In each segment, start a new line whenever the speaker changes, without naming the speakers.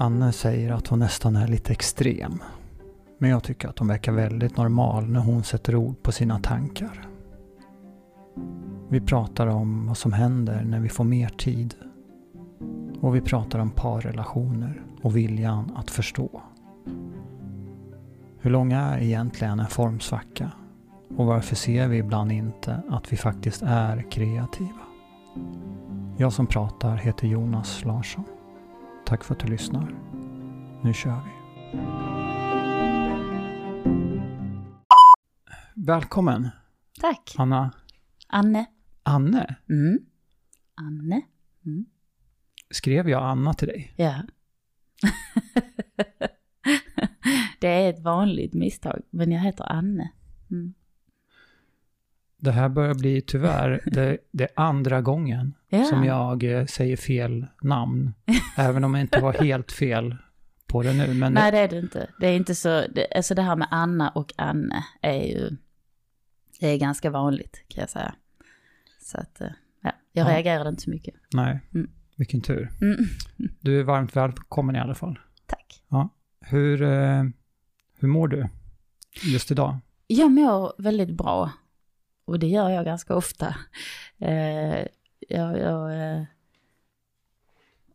Anne säger att hon nästan är lite extrem. Men jag tycker att hon verkar väldigt normal när hon sätter ord på sina tankar. Vi pratar om vad som händer när vi får mer tid. Och vi pratar om parrelationer och viljan att förstå. Hur lång är egentligen en formsvacka? Och varför ser vi ibland inte att vi faktiskt är kreativa? Jag som pratar heter Jonas Larsson. Tack för att du lyssnar. Nu kör vi. Välkommen
Tack.
Anna.
Anne.
Anne?
Mm. Anne. Mm.
Skrev jag Anna till dig?
Ja. det är ett vanligt misstag, men jag heter Anne. Mm.
Det här börjar bli tyvärr det, det andra gången
Ja.
som jag eh, säger fel namn. även om jag inte var helt fel på det nu. Men
Nej, det är det inte. Det är inte så, det, alltså det här med Anna och Anne är ju, det är ganska vanligt kan jag säga. Så att, eh, ja, jag
Ja.
reagerade inte så mycket.
nej,
Mm.
vilken tur.
Mm.
Du är varmt välkommen i alla fall.
Tack.
Hur, eh, hur mår du just idag?
Jag mår väldigt bra. Och det gör jag ganska ofta. Eh, jag, jag, eh,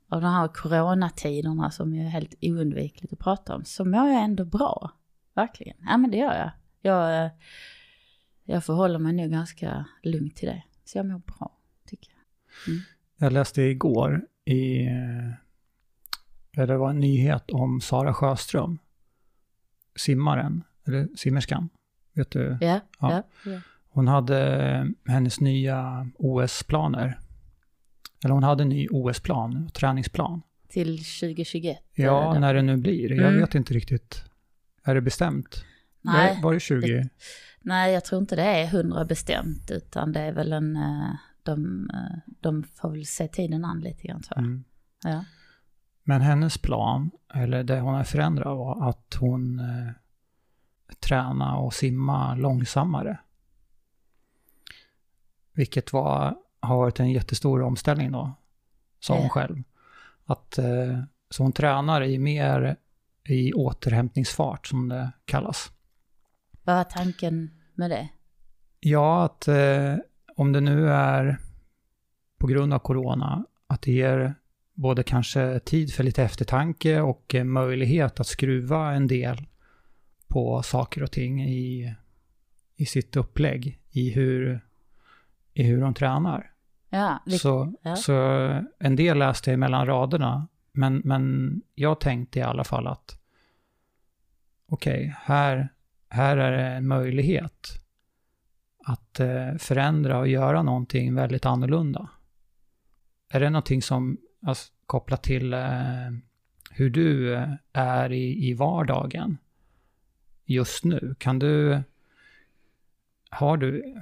av de här coronatiderna som är helt oundvikligt att prata om, så mår jag ändå bra. Verkligen. Ja men det gör jag. Jag, eh, jag förhåller mig nu ganska lugnt till det. Så jag mår bra, tycker jag.
Jag läste igår i, eh, det var en nyhet om Sara Sjöström, simmaren, eller simmerskan. Vet du?
Ja,
Ja.
ja.
Hon hade hennes nya OS-planer. Eller hon hade en ny OS-plan, träningsplan.
Till 2021.
Ja,
eh,
när det nu blir. Jag
Mm.
vet inte riktigt. Är det bestämt?
Nej.
Var det 20?
Nej, jag tror inte det är hundra bestämt, utan det är väl en... eh, De, eh, de får väl se tiden an lite grann, tror jag.
Mm.
Ja.
Men hennes plan, eller det hon har förändrat var att hon eh, träna och simma långsammare. Vilket var, har varit en jättestor omställning då, sa hon själv. Att, eh, så hon tränar i mer i återhämtningsfart som det kallas.
Vad var tanken med det?
Ja, att eh, om det nu är på grund av corona, att det ger både kanske tid för lite eftertanke och möjlighet att skruva en del på saker och ting i, i sitt upplägg, i hur, i hur de tränar.
Ja,
Så,
ja.
så en del läste jag mellan raderna, men, men jag tänkte i alla fall att okej, här, här är det en möjlighet att eh, förändra och göra någonting väldigt annorlunda. Är det någonting som alltså, kopplat till eh, hur du eh, är i, i vardagen just nu? Kan du, har du,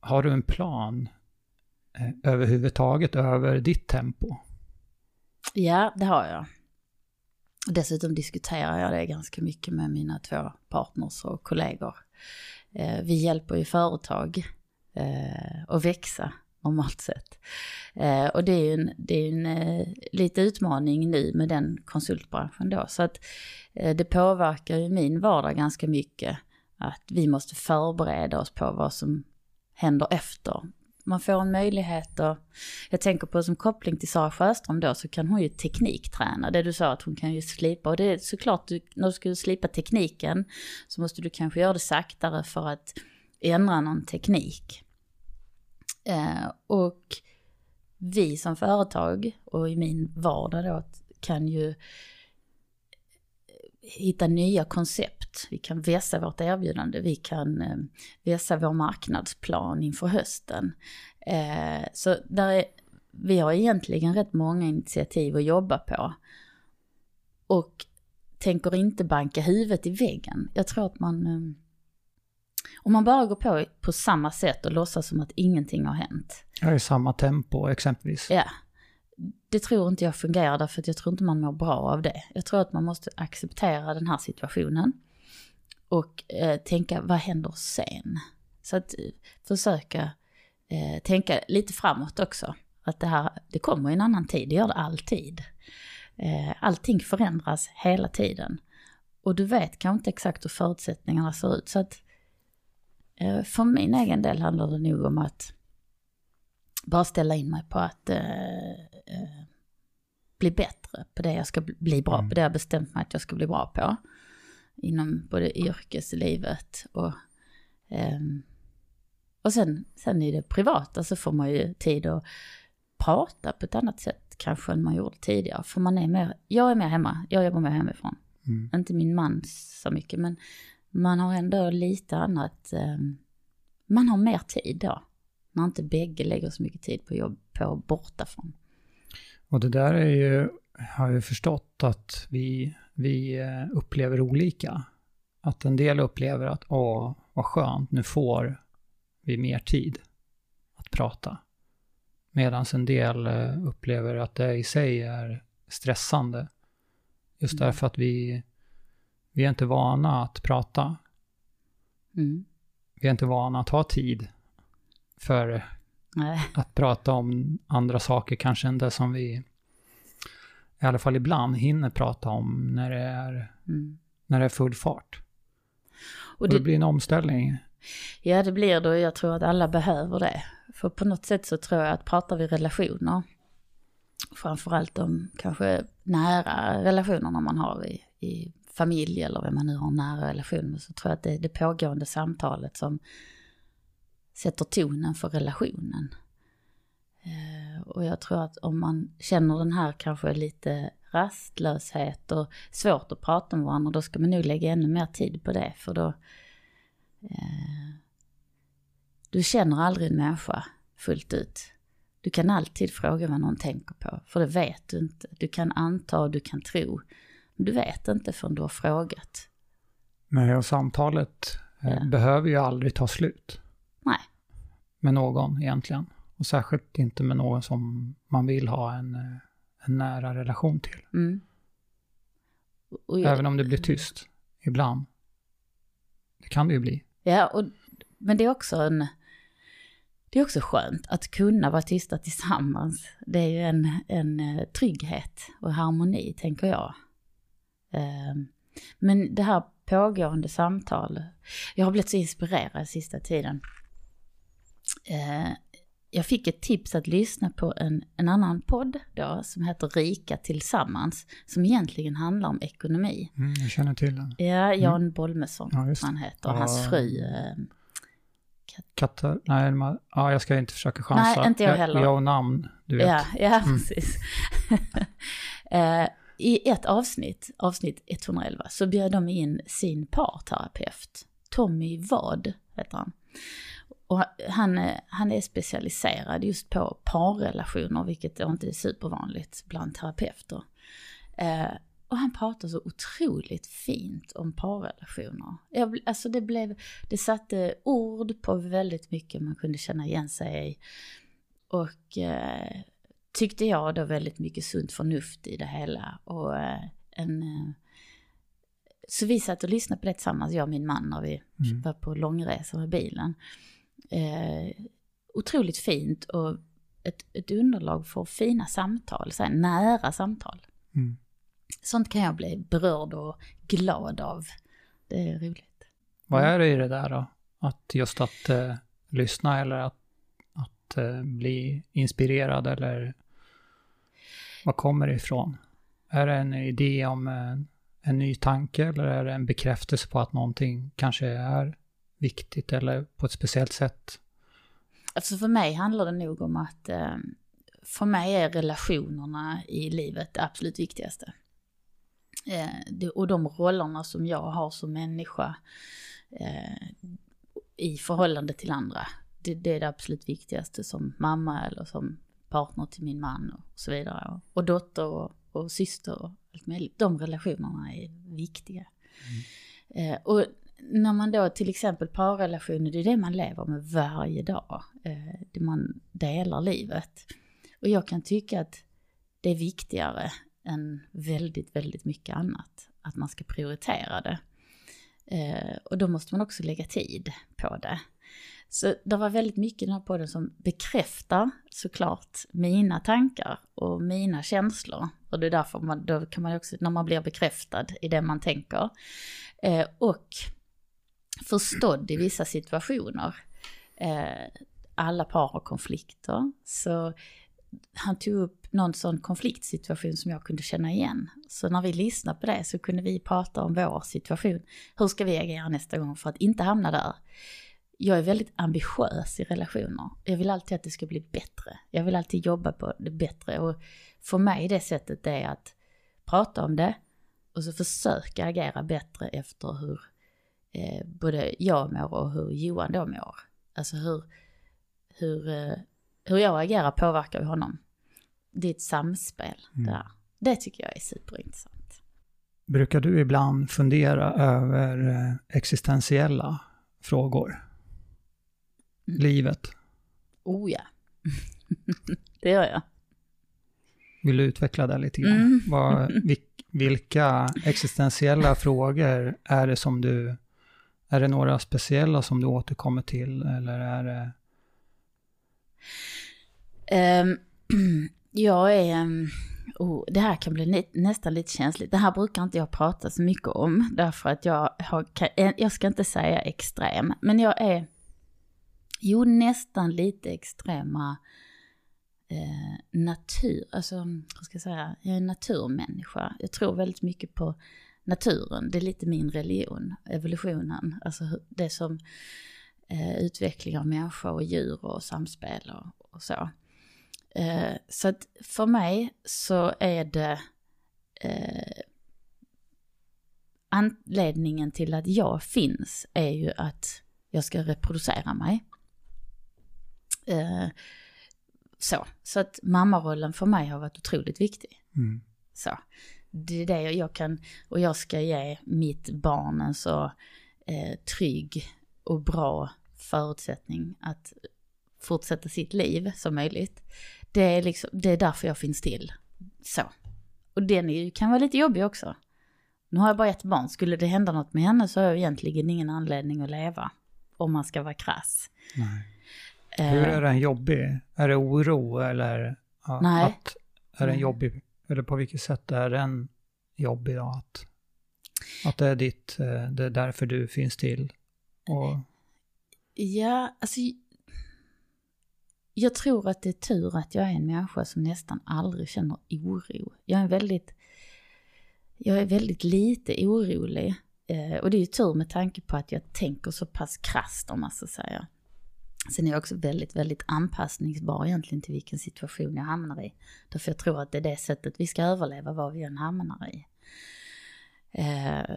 har du en plan Eh, överhuvudtaget över ditt tempo?
ja, det har jag. Dessutom diskuterar jag det ganska mycket med mina två partners och kollegor. Eh, vi hjälper ju företag eh, att växa normalt sett. Och det är ju en, det är en lite utmaning nu med den konsultbranschen då. Så att det påverkar ju min vardag ganska mycket. Att vi måste förbereda oss på vad som händer efter. Man får en möjlighet att, jag tänker på som koppling till Sara Sjöström då, så kan hon ju teknikträna. Det du sa att hon kan ju slipa, och det är såklart, du, när du ska slipa tekniken så måste du kanske göra det saktare för att ändra någon teknik. Eh, och vi som företag och i min vardag då kan ju hitta nya koncept. Vi kan vässa vårt erbjudande, vi kan eh, vässa vår marknadsplan inför hösten. Eh, så där är, vi har egentligen rätt många initiativ att jobba på. Och tänker inte banka huvudet i väggen. Jag tror att man... Eh, om man bara går på på samma sätt och låtsas som att ingenting har hänt.
Är i samma tempo exempelvis.
Ja, det tror inte jag fungerar därför att jag tror inte man mår bra av det. Jag tror att man måste acceptera den här situationen och eh, tänka vad händer sen? Så att eh, försöka eh, tänka lite framåt också. Att det här, det kommer i en annan tid, det gör det alltid. Eh, allting förändras hela tiden. Och du vet kanske inte exakt hur förutsättningarna ser ut. Så att eh, för min egen del handlar det nog om att bara ställa in mig på att eh, eh, bli bättre på det jag ska bli bra
Mm.
på, det jag bestämt mig att jag ska bli bra på. Inom både yrkeslivet och ehm, och sen, sen i det privata så får man ju tid att prata på ett annat sätt kanske än man gjorde tidigare. För man är mer, jag är mer hemma, jag jobbar mer hemifrån.
Mm.
Inte min man så mycket men man har ändå lite annat, ehm, man har mer tid då. När inte bägge lägger så mycket tid på jobb på bortafrån.
Och det där är ju, har jag förstått att vi, vi eh, upplever olika. Att en del upplever att åh, vad skönt, nu får vi mer tid att prata. Medan en del eh, upplever att det i sig är stressande. Just
Mm.
därför att vi, vi är inte vana att prata.
Mm.
Vi är inte vana att ha tid för
Nej.
att prata om andra saker kanske än det som vi i alla fall ibland hinner prata om när det är,
Mm.
när det är full fart.
Och
Och det
det,
blir en omställning.
ja, det blir det och jag tror att alla behöver det. För på något sätt så tror jag att pratar vi relationer, framförallt de kanske nära relationerna man har i, i familj eller vem man nu har nära relation med, så tror jag att det är det pågående samtalet som sätter tonen för relationen. Eh, och jag tror att om man känner den här kanske lite rastlöshet och svårt att prata med varandra, då ska man nog lägga ännu mer tid på det, för då eh, du känner aldrig en människa fullt ut. Du kan alltid fråga vad någon tänker på, för det vet du inte. Du kan anta och du kan tro, men du vet inte förrän du har frågat.
Nej, och samtalet eh,
Ja.
behöver ju aldrig ta slut
Nej.
Med någon egentligen. Och särskilt inte med någon som man vill ha en, eh, en nära relation till.
Mm. Jag-
Även om det blir tyst ibland. Det kan det ju bli.
Ja, och, men det är också en... Det är också skönt att kunna vara tysta tillsammans. Det är ju en, en eh, trygghet och harmoni, tänker jag. Ehm, Men det här pågående samtal, jag har blivit så inspirerad sista tiden. Eh, Jag fick ett tips att lyssna på en, en annan podd då, som heter Rika Tillsammans, som egentligen handlar om ekonomi.
Mm, jag känner till den.
Ja, Jan Bolmesson,
Ja,
han heter, och hans fru. eh,
Katter? Nej, ma- ja, jag ska inte försöka chansa.
Nej, inte jag heller.
Jag och namn, du vet.
Ja, ja
Mm.
precis. Eh, I ett avsnitt, avsnitt 111, så bjöd de in sin parterapeut. Tommy Vad heter han. Och han, är- han är specialiserad just på parrelationer, vilket inte är supervanligt bland terapeuter. Eh, och han pratar så otroligt fint om parrelationer. Jag, alltså det, blev, det satte ord på väldigt mycket man kunde känna igen sig i. Och eh, tyckte jag då väldigt mycket sunt förnuft i det hela. Och eh, en... Eh, så vi satt och lyssnade på det tillsammans, jag och min man, när vi
Mm.
var på långresa med bilen. Eh, otroligt fint och ett, ett underlag för fina samtal, så här, nära samtal.
Mm.
Sånt kan jag bli berörd och glad av. Det är roligt.
Vad
Mm.
är det i det där då? Att just att eh, lyssna eller att, att eh, bli inspirerad eller vad kommer det ifrån? Är det en idé om en, en ny tanke eller är det en bekräftelse på att någonting kanske är viktigt eller på ett speciellt sätt?
Alltså för mig handlar det nog om att eh, för mig är relationerna i livet det absolut viktigaste. Eh, och de rollerna som jag har som människa eh, i förhållande till andra. Det, det är det absolut viktigaste som mamma eller som partner till min man och så vidare. Och, och dotter och, och syster och allt möjligt. De relationerna är viktiga. Eh, och när man då till exempel parrelationer, det är det man lever med varje dag. Eh, det man delar livet. Och jag kan tycka att det är viktigare än väldigt, väldigt mycket annat. Att man ska prioritera det. Eh, och då måste man också lägga tid på det. Så det var väldigt mycket i den här podden som bekräftar såklart mina tankar och mina känslor. Och det är därför man, då kan man också, när man blir bekräftad i det man tänker. Eh, och förstådd i vissa situationer. Eh, alla par har konflikter. Så han tog upp någon sån konfliktsituation som jag kunde känna igen. Så när vi lyssnade på det så kunde vi prata om vår situation. Hur ska vi agera nästa gång för att inte hamna där? Jag är väldigt ambitiös i relationer. Jag vill alltid att det ska bli bättre. Jag vill alltid jobba på det bättre. Och för mig det sättet är att prata om det och så försöka agera bättre efter hur eh, både jag mår och hur Johan då mår. Alltså hur, hur, eh, hur jag agerar påverkar ju honom. Det är ett samspel mm. där. Det tycker jag är superintressant.
Brukar du ibland fundera över eh, existentiella frågor? Mm. Livet?
Oh ja. det gör jag.
Vill du utveckla det lite grann? Mm. Vad, vilka existentiella frågor är det som du... Är det några speciella som du återkommer till eller är det...
Um, jag är... Um, oh, det här kan bli nästan lite känsligt. Det här brukar inte jag prata så mycket om. Därför att jag har... Jag ska inte säga extrem. Men jag är... Jo, nästan lite extrema eh, natur, alltså vad ska jag säga, jag är en naturmänniska. Jag tror väldigt mycket på naturen, det är lite min religion, evolutionen, alltså det som eh, utveckling av människa och djur och samspel och, och så. Eh, så att för mig så är det eh, anledningen till att jag finns är ju att jag ska reproducera mig. Eh, så, så att mammarollen för mig har varit otroligt viktig. Mm. Så, det är det jag kan, och jag ska ge mitt barn en så eh, trygg och bra förutsättning att fortsätta sitt liv som möjligt. Det är, liksom, det är därför jag finns till. Så. Och den är, kan vara lite jobbig också. Nu har jag bara ett barn, skulle det hända något med henne så har jag egentligen ingen anledning att leva. Om man ska vara krass. Nej.
Hur är den jobbig? Är det oro eller ja, Nej. Att, är den jobbig? Eller på vilket sätt är den jobbig då? Att, att det är ditt, eh, det är därför du finns till? Och...
Ja, alltså jag tror att det är tur att jag är en människa som nästan aldrig känner oro. Jag är väldigt, jag är väldigt lite orolig. Eh, och det är ju tur med tanke på att jag tänker så pass krasst om man ska säga. Sen är jag också väldigt, väldigt anpassningsbar egentligen till vilken situation jag hamnar i. Därför jag tror att det är det sättet vi ska överleva vad vi än hamnar i. Eh,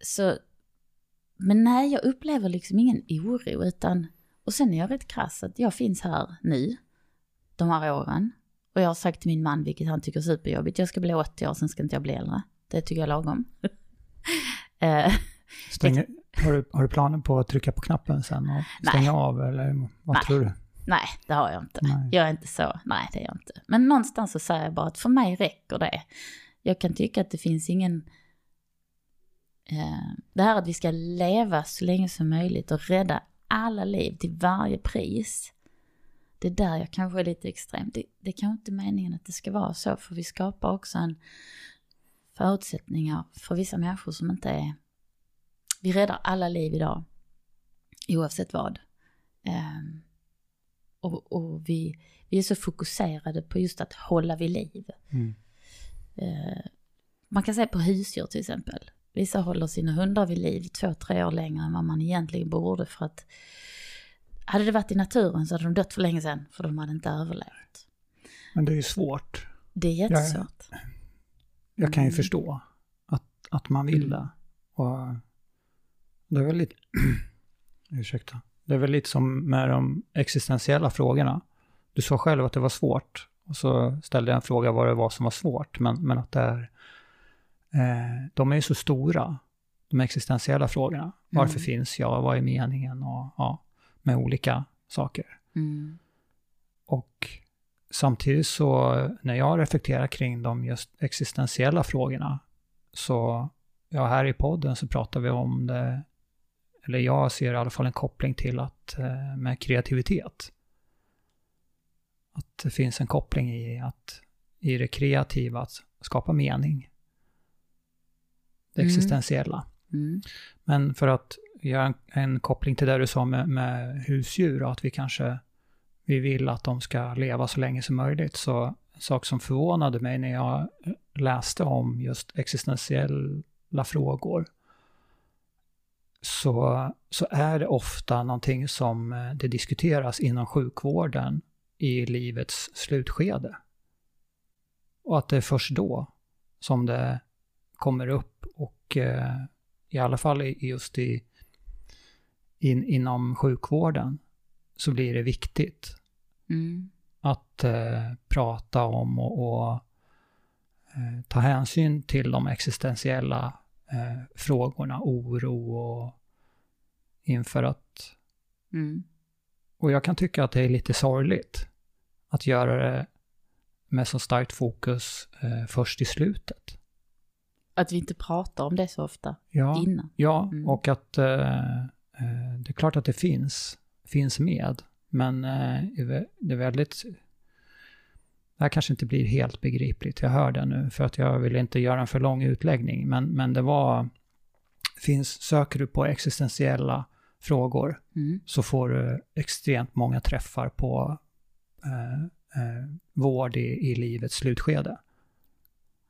så, men nej, jag upplever liksom ingen oro utan, och sen är jag rätt krass att jag finns här nu, de här åren. Och jag har sagt till min man, vilket han tycker är superjobbigt, jag ska bli 80 år, sen ska inte jag bli äldre. Det tycker jag är lagom.
eh, Stänger, har, du, har du planer på att trycka på knappen sen och stänga nej. av eller vad nej. tror du?
Nej, det har jag inte. Nej. Jag är inte så, nej det är jag inte. Men någonstans så säger jag bara att för mig räcker det. Jag kan tycka att det finns ingen... Eh, det här att vi ska leva så länge som möjligt och rädda alla liv till varje pris. Det är där jag kanske är lite extrem. Det, det är kanske inte meningen att det ska vara så, för vi skapar också en förutsättningar för vissa människor som inte är vi räddar alla liv idag, oavsett vad. Um, och, och vi, vi är så fokuserade på just att hålla vid liv. Mm. Uh, man kan säga på husdjur till exempel. Vissa håller sina hundar vid liv två, tre år längre än vad man egentligen borde för att hade det varit i naturen så hade de dött för länge sedan för de hade inte överlevt.
Men det är ju svårt.
Det är jättesvårt.
Jag, jag kan ju mm. förstå att, att man vill mm. det. Och det är väl lite, ursäkta, det är väl lite som med de existentiella frågorna. Du sa själv att det var svårt och så ställde jag en fråga vad det var som var svårt, men, men att det är, eh, de är ju så stora, de existentiella frågorna. Varför mm. finns jag? Vad är meningen? Och ja, med olika saker. Mm. Och samtidigt så när jag reflekterar kring de just existentiella frågorna så, ja här i podden så pratar vi om det eller jag ser i alla fall en koppling till att eh, med kreativitet. Att det finns en koppling i att i det kreativa att skapa mening. Det
Mm.
existentiella.
Mm.
Men för att göra en, en koppling till det du sa med, med husdjur och att vi kanske vi vill att de ska leva så länge som möjligt. Så en sak som förvånade mig när jag läste om just existentiella frågor så, så är det ofta någonting som eh, det diskuteras inom sjukvården i livets slutskede. Och att det är först då som det kommer upp och eh, i alla fall just i, in, inom sjukvården så blir det viktigt
Mm.
att eh, prata om och, och eh, ta hänsyn till de existentiella eh, frågorna, oro och inför att...
Mm.
Och jag kan tycka att det är lite sorgligt att göra det med så starkt fokus eh, först i slutet.
Att vi inte pratar om det så ofta
Ja,
innan.
ja
Mm.
och att eh, eh, det är klart att det finns, finns med. Men eh, det är vä- det är väldigt... Det här kanske inte blir helt begripligt, jag hör det nu, för att jag vill inte göra en för lång utläggning. Men, men det var... Finns, söker du på existentiella frågor
Mm.
så får du extremt många träffar på eh, eh, vård i, i livets slutskede.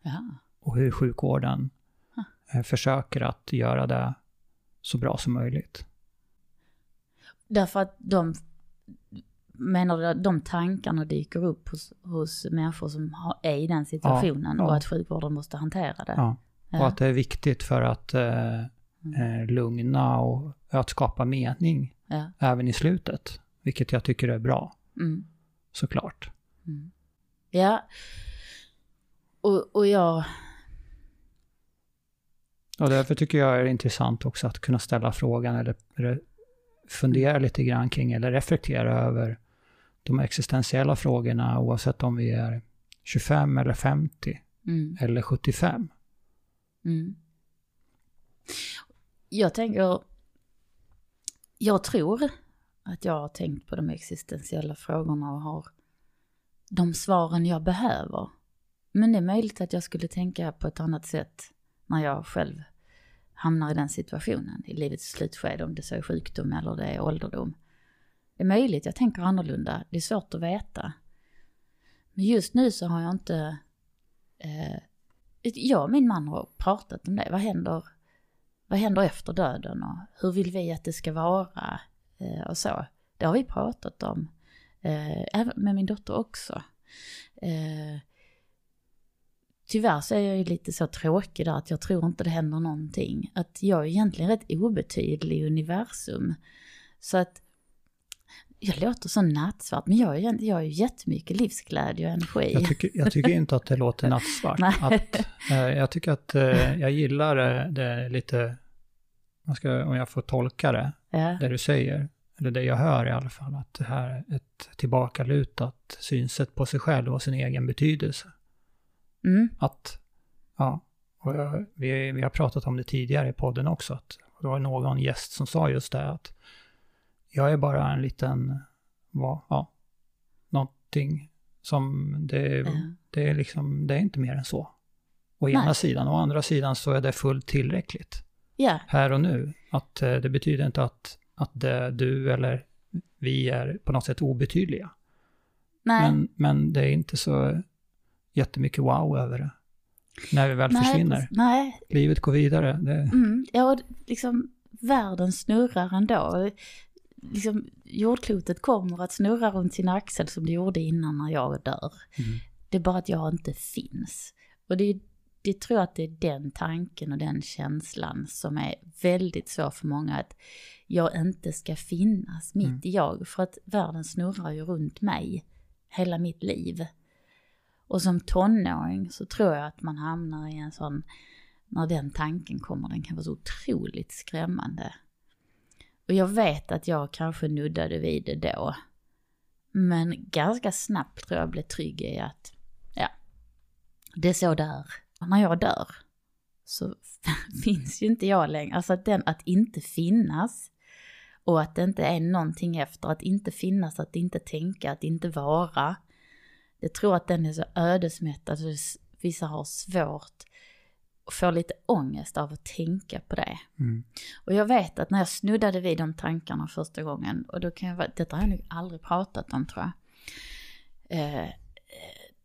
Ja.
Och hur sjukvården eh, försöker att göra det så bra som möjligt.
Därför att de, menar du att de tankarna dyker upp hos, hos människor som har, är i den situationen
ja.
och att sjukvården måste hantera det?
Ja.
Ja.
Och att det är viktigt för att eh,
Mm.
eh, lugna och att skapa mening
Ja.
även i slutet. Vilket jag tycker är bra,
Mm.
såklart.
Mm. Ja. Och, och jag,
Och därför tycker jag det är intressant också att kunna ställa frågan eller, eller fundera lite grann kring eller reflektera över de existentiella frågorna oavsett om vi är 25 eller 50
mm,
eller 75.
mm. Jag tänker, jag tror att jag har tänkt på de existentiella frågorna och har de svaren jag behöver. Men det är möjligt att jag skulle tänka på ett annat sätt när jag själv hamnar i den situationen i livets slutskede, om det så är sjukdom eller det är ålderdom. Det är möjligt, jag tänker annorlunda, det är svårt att veta. Men just nu så har jag inte... Eh, jag och min man har pratat om det, vad händer, vad händer efter döden och hur vill vi att det ska vara eh, och så. Det har vi pratat om, eh, med min dotter också. Eh, tyvärr så är jag ju lite så tråkig där att jag tror inte det händer någonting. Att jag är egentligen rätt obetydlig i universum. Så att jag låter så nattsvart, men jag har ju, jag har ju jättemycket livsglädje och energi.
Jag tycker, jag tycker inte att det låter nattsvart. Att, eh, jag tycker att eh, jag gillar det, det lite, ska, om jag får tolka det,
Ja,
det du säger, eller det jag hör i alla fall, att det här är ett tillbakalutat synsätt på sig själv och sin egen betydelse.
mm,
Att, ja, och jag, vi, vi har pratat om det tidigare i podden också, att det var någon gäst som sa just det, att jag är bara en liten, vad, ja, någonting som det,
ja.
det är liksom, det är inte mer än så. Å
Nej.
ena sidan, å andra sidan så är det fullt tillräckligt
ja,
här och nu. Att eh, det betyder inte att, att det, du eller vi är på något sätt obetydliga.
nej.
Men, men det är inte så jättemycket wow över det. När vi väl
nej,
försvinner.
Nej,
Livet går vidare. Det,
Mm, ja, och liksom världen snurrar ändå. Liksom, jordklotet kommer att snurra runt sin axel som det gjorde innan när jag dör.
Mm.
Det är bara att jag inte finns. Och det, det tror jag att det är den tanken och den känslan som är väldigt svår för många. Att jag inte ska finnas mitt
Mm.
i jag. För att världen snurrar ju runt mig hela mitt liv. Och som tonåring så tror jag att man hamnar i en sån, när den tanken kommer, den kan vara så otroligt skrämmande. Och jag vet att jag kanske nuddade vid det då. Men ganska snabbt tror jag blev trygg i att, ja, det är så där. När jag dör så finns ju inte jag längre. Alltså att den att inte finnas och att det inte är någonting efter, att inte finnas, att inte tänka, att inte vara. Jag tror att den är så ödesmättad så vissa har svårt får lite ångest av att tänka på det.
Mm.
Och jag vet att när jag snuddade vid de tankarna första gången, och då kan jag vara, detta har jag nog aldrig pratat om tror jag. Eh,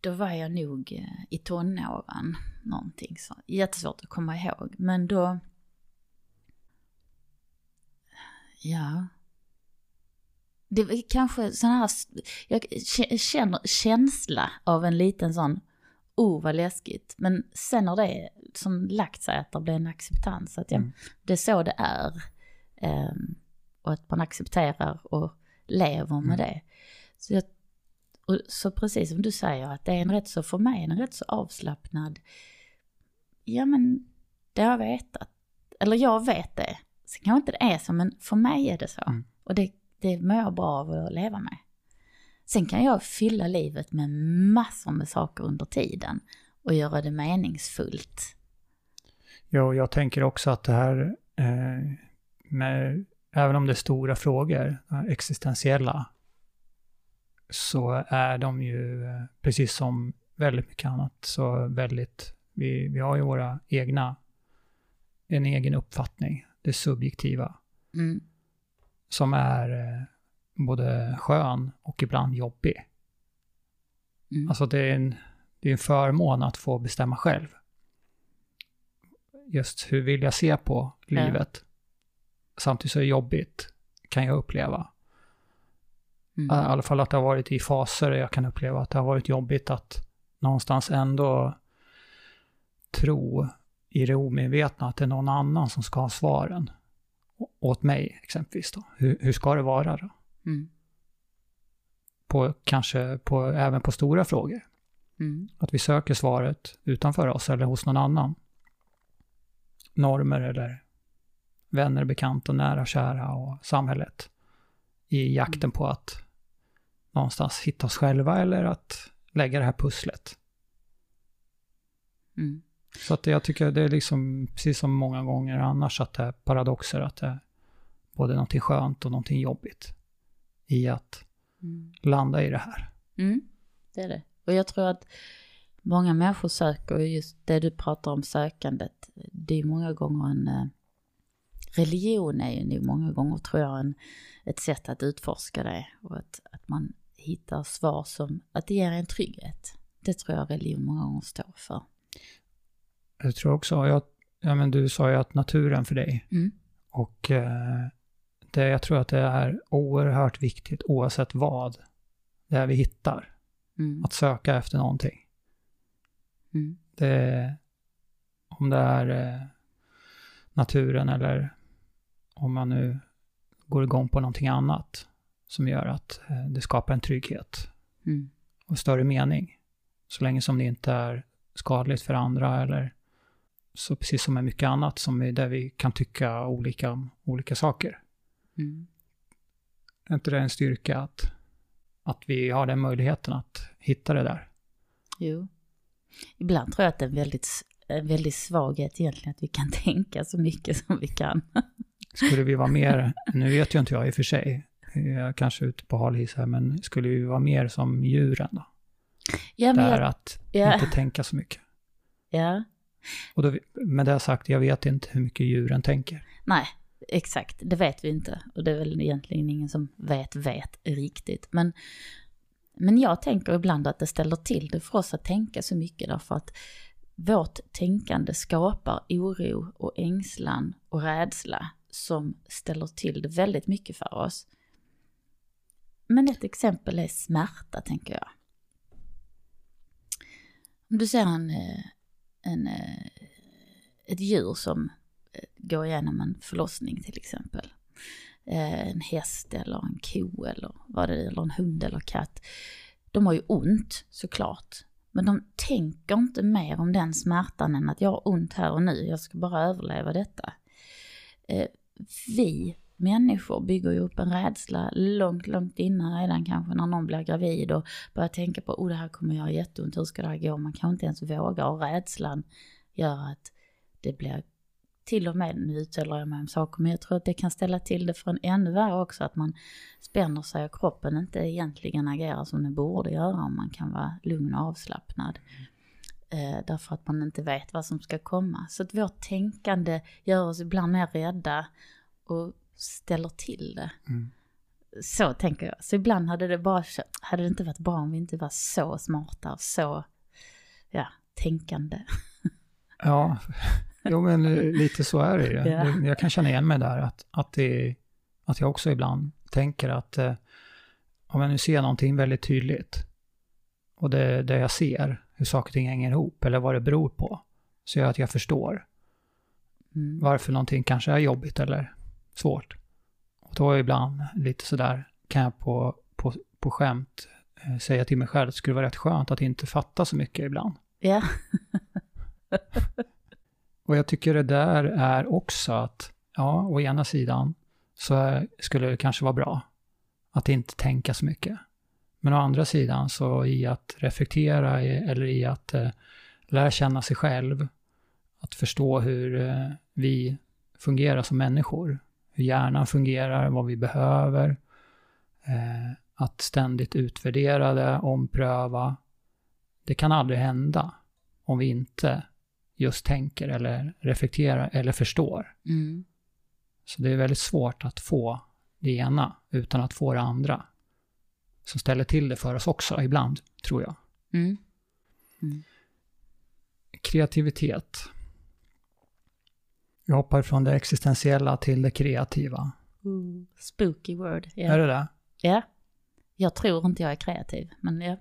då var jag nog eh, i tonåren, någonting så. Jättesvårt att komma ihåg, men då... Ja. Det var kanske sån här, jag känner känsla av en liten sån, oh vad läskigt. Men sen har det som lagt sig att det blir en acceptans, att jag,
Mm.
det är så det är. Ehm, och att man accepterar och lever med
Mm.
det. Så, jag, och, så precis som du säger, att det är en rätt så, för mig, en rätt så avslappnad, ja men det har jag vetat. Eller jag vet det. Sen kanske inte det är så, men för mig är det så.
Mm.
Och det, det mår jag bra av att leva med. Sen kan jag fylla livet med massor med saker under tiden och göra det meningsfullt.
Ja, och jag tänker också att det här, eh, med, även om det är stora frågor, eh, existentiella, så är de ju, eh, precis som väldigt mycket annat, så väldigt, vi, vi har ju våra egna, en egen uppfattning, det subjektiva,
Mm.
som är eh, både skön och ibland jobbig.
Mm.
Alltså det är en, det är en förmån att få bestämma själv. Just hur vill jag se på livet? Samtidigt så är det jobbigt, kan jag uppleva.
Mm.
I alla fall att det har varit i faser jag kan uppleva att det har varit jobbigt att någonstans ändå tro i det omedvetna att det är någon annan som ska ha svaren. Å- Åt mig exempelvis då. Hur, hur ska det vara då?
Mm.
På, kanske på, även på stora frågor.
Mm.
Att vi söker svaret utanför oss eller hos någon annan. Normer eller vänner, bekanta, nära, kära och samhället. I jakten på att någonstans hitta oss själva eller att lägga det här pusslet.
Mm.
Så att jag tycker det är liksom, precis som många gånger annars, att det är paradoxer, att det är både någonting skönt och någonting jobbigt i att
Mm.
landa i det här.
Mm, det är det. Och jag tror att många människor söker och just det du pratar om sökandet. Det är många gånger en... eh, Religion är ju många gånger tror jag en, ett sätt att utforska det. Och att, att man hittar svar som, att det ger en trygghet. Det tror jag religion många gånger står för.
Jag tror också, jag, ja men du sa ju att naturen för dig,
Mm.
Och eh, det, jag tror att det är oerhört viktigt oavsett vad det är vi hittar.
Mm.
Att söka efter någonting.
Mm.
Det, om det är eh, naturen eller om man nu går igång på någonting annat som gör att eh, det skapar en trygghet
Mm.
och större mening. Så länge som det inte är skadligt för andra eller så precis som med mycket annat som är där vi kan tycka olika om olika saker.
Mm.
Är inte det en styrka att, att vi har den möjligheten att hitta det där?
Jo. Ibland tror jag att det är en väldigt, en väldigt svaghet egentligen att vi kan tänka så mycket som vi kan.
Skulle vi vara mer, nu vet ju inte jag i och för sig, jag kanske ute på hal is här, men skulle vi vara mer som djuren då?
Ja, men
Där
jag,
att
ja.
inte tänka så mycket.
ja.
Och då, med det sagt, jag vet inte hur mycket djuren tänker.
Nej, exakt. Det vet vi inte. Och det är väl egentligen ingen som vet, vet riktigt. Men, men jag tänker ibland att det ställer till det för oss att tänka så mycket därför att vårt tänkande skapar oro och ängslan och rädsla som ställer till det väldigt mycket för oss. Men ett exempel är smärta, tänker jag. Om du ser en, eh, en, eh, ett djur som gå igenom en förlossning till exempel. Eh, en häst eller en ko eller vad det är, eller en hund eller katt. De har ju ont såklart. Men de tänker inte mer om den smärtan än att jag har ont här och nu, jag ska bara överleva detta. Eh, vi människor bygger ju upp en rädsla långt, långt innan redan kanske när någon blir gravid och börjar tänka på oh det här kommer göra jätteont, hur ska det här gå? Man kanske inte ens vågar och rädslan gör att det blir till och med, nu uttalar jag mig om saker, men jag tror att det kan ställa till det för en ännu värre också, att man spänner sig och kroppen inte egentligen agerar som den borde göra om man kan vara lugn och avslappnad. Eh, därför att man inte vet vad som ska komma. Så att vårt tänkande gör oss ibland mer rädda och ställer till det.
Mm.
Så tänker jag. Så ibland hade det bara, hade det inte varit bra om vi inte var så smarta och så, ja, tänkande.
Ja, jo men lite så är det ju.
Ja.
Jag kan känna igen mig där, att, att, det, att jag också ibland tänker att eh, om jag nu ser någonting väldigt tydligt och det, det jag ser, hur saker och ting hänger ihop eller vad det beror på, så gör att jag förstår
Mm.
varför någonting kanske är jobbigt eller svårt. Och då ibland lite sådär kan jag på, på, på skämt eh, säga till mig själv att det skulle vara rätt skönt att inte fatta så mycket ibland.
Ja,
Och jag tycker det där är också att, ja, å ena sidan så är, skulle det kanske vara bra att inte tänka så mycket. Men å andra sidan så i att reflektera i, eller i att eh, lära känna sig själv, att förstå hur eh, vi fungerar som människor, hur hjärnan fungerar, vad vi behöver, eh, att ständigt utvärdera det, ompröva. Det kan aldrig hända om vi inte just tänker eller reflekterar eller förstår.
mm.
Så det är väldigt svårt att få det ena utan att få det andra. Som ställer till det för oss också ibland, tror jag.
Mm.
Kreativitet. Vi hoppar från det existentiella till det kreativa.
Ooh, Spooky word. Ja.
Är det det?
ja. Jag tror inte jag är kreativ, men ja.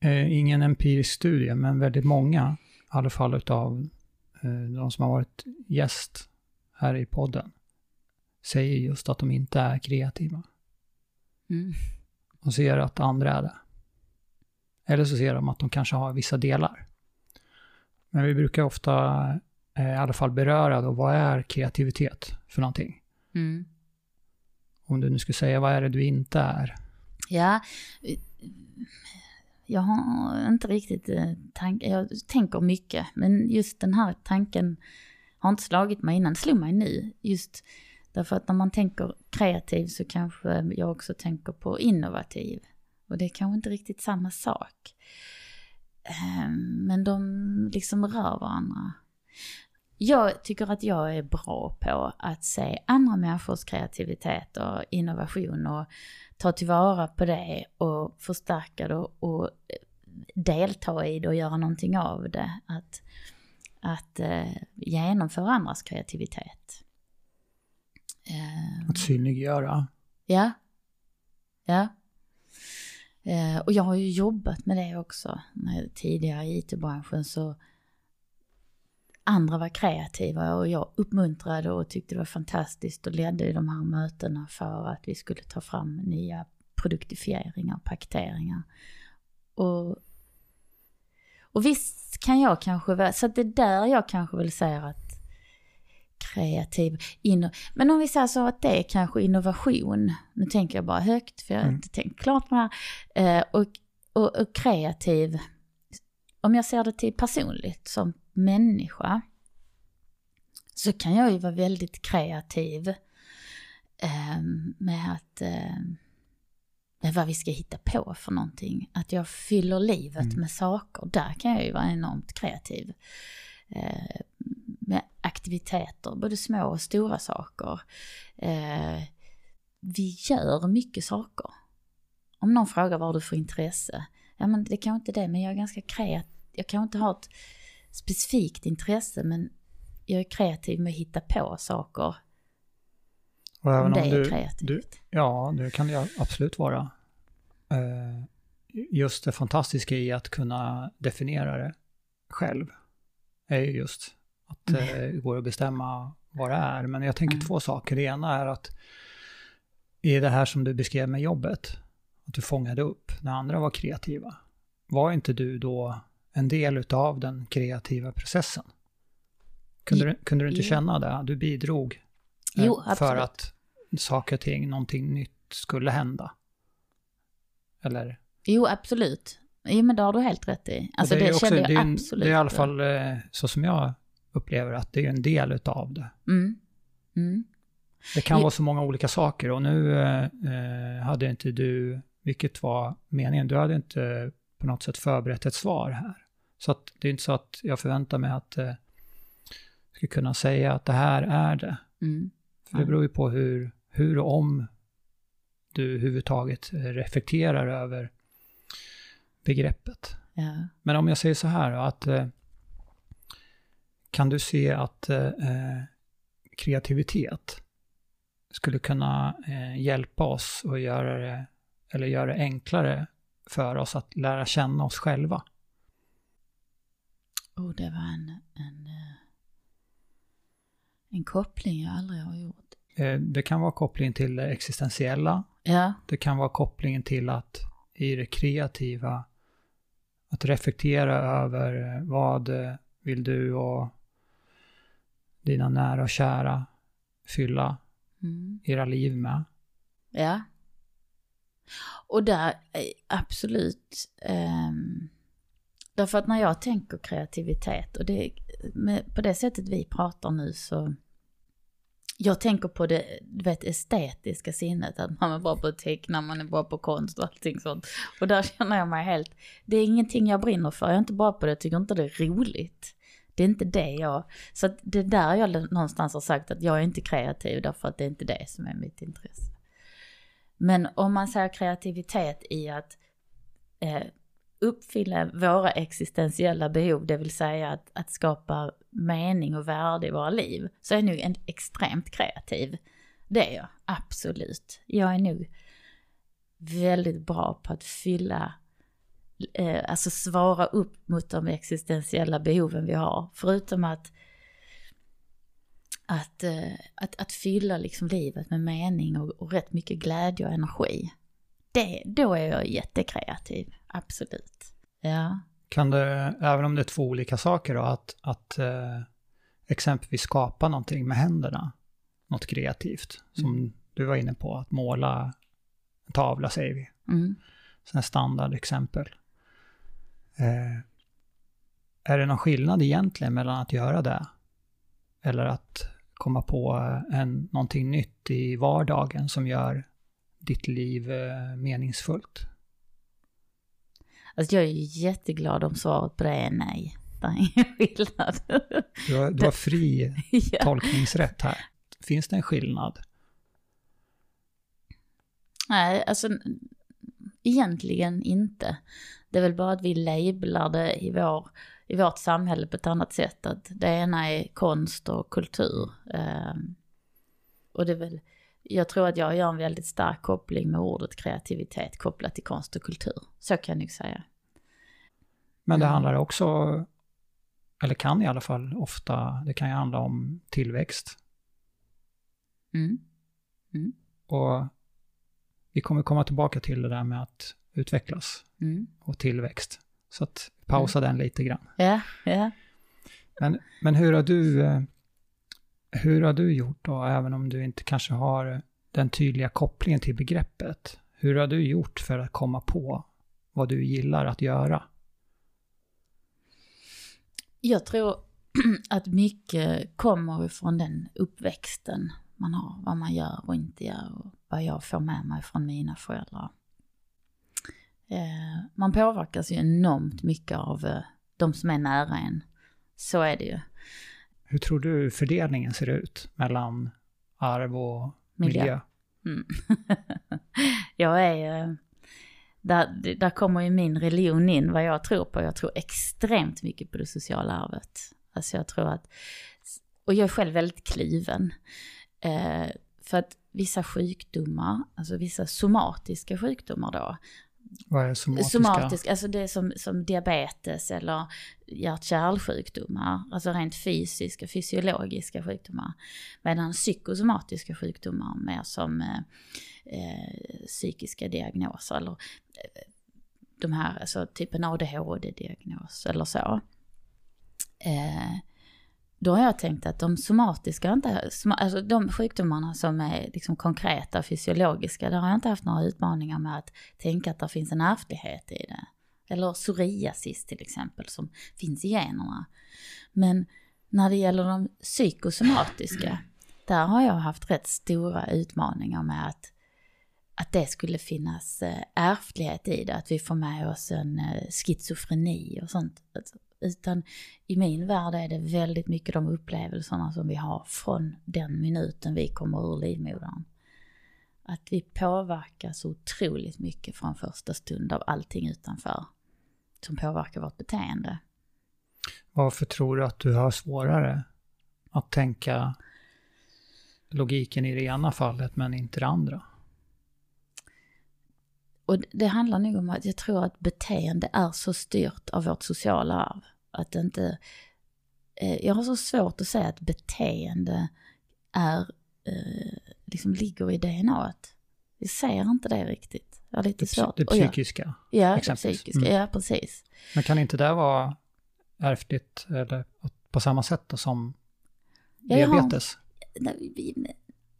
Eh, ingen empirisk studie, men väldigt många, i alla fall utav eh, de som har varit gäst här i podden, säger just att de inte är kreativa.
Mm.
och ser att andra är det. Eller så ser de att de kanske har vissa delar. Men vi brukar ofta eh, i alla fall beröra då, vad är kreativitet för någonting?
Mm.
Om du nu skulle säga, vad är det du inte är?
Ja, jag har inte riktigt eh, tank, jag tänker mycket, men just den här tanken har inte slagit mig innan, det slog mig nu. Just därför att när man tänker kreativ så kanske jag också tänker på innovativ. Och det är kanske inte riktigt samma sak. Ehm, men de liksom rör varandra. Jag tycker att jag är bra på att se andra människors kreativitet och innovation och ta tillvara på det och förstärka det och, och delta i det och göra någonting av det. Att, att eh, genomföra andras kreativitet. Eh,
Att synliggöra.
Ja. Ja. Eh, och jag har ju jobbat med det också. Tidigare i IT-branschen så andra var kreativa och jag uppmuntrade och tyckte det var fantastiskt och ledde i de här mötena för att vi skulle ta fram nya produktifieringar och paketeringar. Och, och visst kan jag kanske vara, så det är där jag kanske vill säga att kreativ, inno, men om vi säger så att det är kanske innovation, nu tänker jag bara högt för jag har
Mm.
inte tänkt klart på det här, eh, och, och, och kreativ, om jag ser det till personligt som människa, så kan jag ju vara väldigt kreativ eh, med att eh, med vad vi ska hitta på för någonting. Att jag fyller livet
Mm.
med saker. Där kan jag ju vara enormt kreativ. Eh, med aktiviteter, både små och stora saker. Eh, vi gör mycket saker. Om någon frågar vad du för intresse? Ja men det kan inte det, men jag är ganska kreativ. Jag kan inte ha ett specifikt intresse, men jag är kreativ med att hitta på saker.
Och även
Om det
om
är
du,
kreativt.
du, ja, det kan det absolut vara. Eh, Just det fantastiska i att kunna definiera det själv är ju just att det går att bestämma vad det är. Men jag tänker
Mm.
två saker. Det ena är att i det här som du beskrev med jobbet, att du fångade upp när andra var kreativa. Var inte du då en del utav den kreativa processen? Kunde, du, kunde du inte
Jo.
känna det? Du bidrog eh,
Jo,
för att saker och ting, någonting nytt skulle hända. Eller?
Jo, absolut. Jo men det har du helt rätt i. Alltså det,
är också-
kände jag
det en-
absolut.
Det är i alla fall eh, så som jag upplever att det är en del utav det.
Mm. Mm.
Det kan
Ja.
vara så många olika saker och nu eh, eh, hade inte du, vilket var meningen, du hade inte på något sätt förberett ett svar här. Så att det är inte så att jag förväntar mig att eh, jag ska kunna säga att det här är det.
Mm.
För det beror ju på hur, hur och om du överhuvudtaget eh, reflekterar över begreppet.
Ja.
Men om jag säger så här då, att eh, kan du se att eh, eh, kreativitet skulle kunna eh, hjälpa oss och göra det, eller göra det enklare för oss att lära känna oss själva?
Oh, det var en, en, eh, en koppling jag aldrig har gjort.
Eh, det kan vara kopplingen till det existentiella,
Ja,
det kan vara kopplingen till att i det kreativa, att reflektera över eh, vad vill du och dina nära och kära fylla
mm.
era liv med.
ja. Och där, absolut. ehm, därför att när jag tänker kreativitet, och det, med, på det sättet vi pratar nu så, jag tänker på det du vet, estetiska sinnet, att man är bra på att teckna, man är bra på konst och allting sånt. Och där känner jag mig helt, det är ingenting jag brinner för, jag är inte bra på det, jag tycker inte det är roligt. Det är inte det jag, så att det är där jag någonstans har sagt att jag är inte kreativ därför att det är inte det som är mitt intresse. Men om man säger kreativitet i att eh, uppfylla våra existentiella behov, det vill säga att, att skapa mening och värde i våra liv, så är jag nog en extremt kreativ. Det är jag, absolut. Jag är nog väldigt bra på att fylla, eh, alltså svara upp mot de existentiella behoven vi har. Förutom att att, eh, att, att fylla liksom livet med mening och, och rätt mycket glädje och energi. Det, då är jag jättekreativ, absolut. Ja.
Kan det, även om det är två olika saker då, att, att eh, exempelvis skapa någonting med händerna, något kreativt, som
Mm.
du var inne på, att måla en tavla säger vi,
Mm.
sådana standardexempel. Eh, är det någon skillnad egentligen mellan att göra det, eller att komma på en, någonting nytt i vardagen som gör ditt liv eh, meningsfullt?
Alltså jag är ju jätteglad om svaret på det är nej. Det är ingen skillnad.
Du har, du har fri
ja.
tolkningsrätt här. Finns det en skillnad?
Nej, alltså egentligen inte. Det är väl bara att vi lablar det i, vår, i vårt samhälle på ett annat sätt. Att det ena är konst och kultur. Ehm, och det är väl, jag tror att jag gör en väldigt stark koppling med ordet kreativitet kopplat till konst och kultur. Så kan jag nog säga.
Men det
Mm.
handlar också, eller kan i alla fall ofta, det kan ju handla om tillväxt.
Mm.
Och vi kommer komma tillbaka till det där med att utvecklas
Mm.
och tillväxt. Så att pausa den lite grann.
Ja, ja.
Men, men hur har du, eh, hur har du gjort då, även om du inte kanske har den tydliga kopplingen till begreppet? Hur har du gjort för att komma på vad du gillar att göra?
Jag tror att mycket kommer från den uppväxten man har, vad man gör och inte gör och vad jag får med mig från mina föräldrar. Eh, man påverkas ju enormt mycket av eh, de som är nära en. Så är det ju.
Hur tror du fördelningen ser ut mellan arv och
Miljö.
miljö?
Mm. jag är... eh, Där, där kommer ju min religion in, vad jag tror på. Jag tror extremt mycket på det sociala arvet. Alltså jag tror att... Och jag är själv väldigt kliven. Eh, för att vissa sjukdomar, alltså vissa somatiska sjukdomar då.
Vad är somatiska?
Somatisk, alltså det är som, som diabetes eller hjärt-kärlsjukdomar. Alltså rent fysiska, fysiologiska sjukdomar. Medan psykosomatiska sjukdomar mer som eh, eh, psykiska diagnoser eller eh, de här, alltså typ en ADHD-diagnos eller så. Eh, då har jag tänkt att de somatiska, inte, alltså de sjukdomarna som är liksom konkreta, fysiologiska, där har jag inte haft några utmaningar med att tänka att det finns en ärftlighet i det. Eller psoriasis till exempel som finns i generna. Men när det gäller de psykosomatiska, där har jag haft rätt stora utmaningar med att, att det skulle finnas eh, ärftlighet i det, att vi får med oss en eh, schizofreni och sånt. Alltså, utan i min värld är det väldigt mycket de upplevelserna som vi har från den minuten vi kommer ur livmodern. Att vi påverkas otroligt mycket från första stund av allting utanför som påverkar vårt beteende.
Varför tror du att du har svårare att tänka logiken i det ena fallet men inte det andra?
Och det handlar nog om att jag tror att beteende är så styrt av vårt sociala arv. Att inte... Eh, jag har så svårt att säga att beteende är, eh, liksom ligger i DNA. Jag ser inte det riktigt. Jag har lite
det,
svårt.
Det psykiska?
Ja, det psykiska. Mm. Ja, precis.
Men kan inte det vara ärftligt eller på samma sätt då som diabetes?
Jag,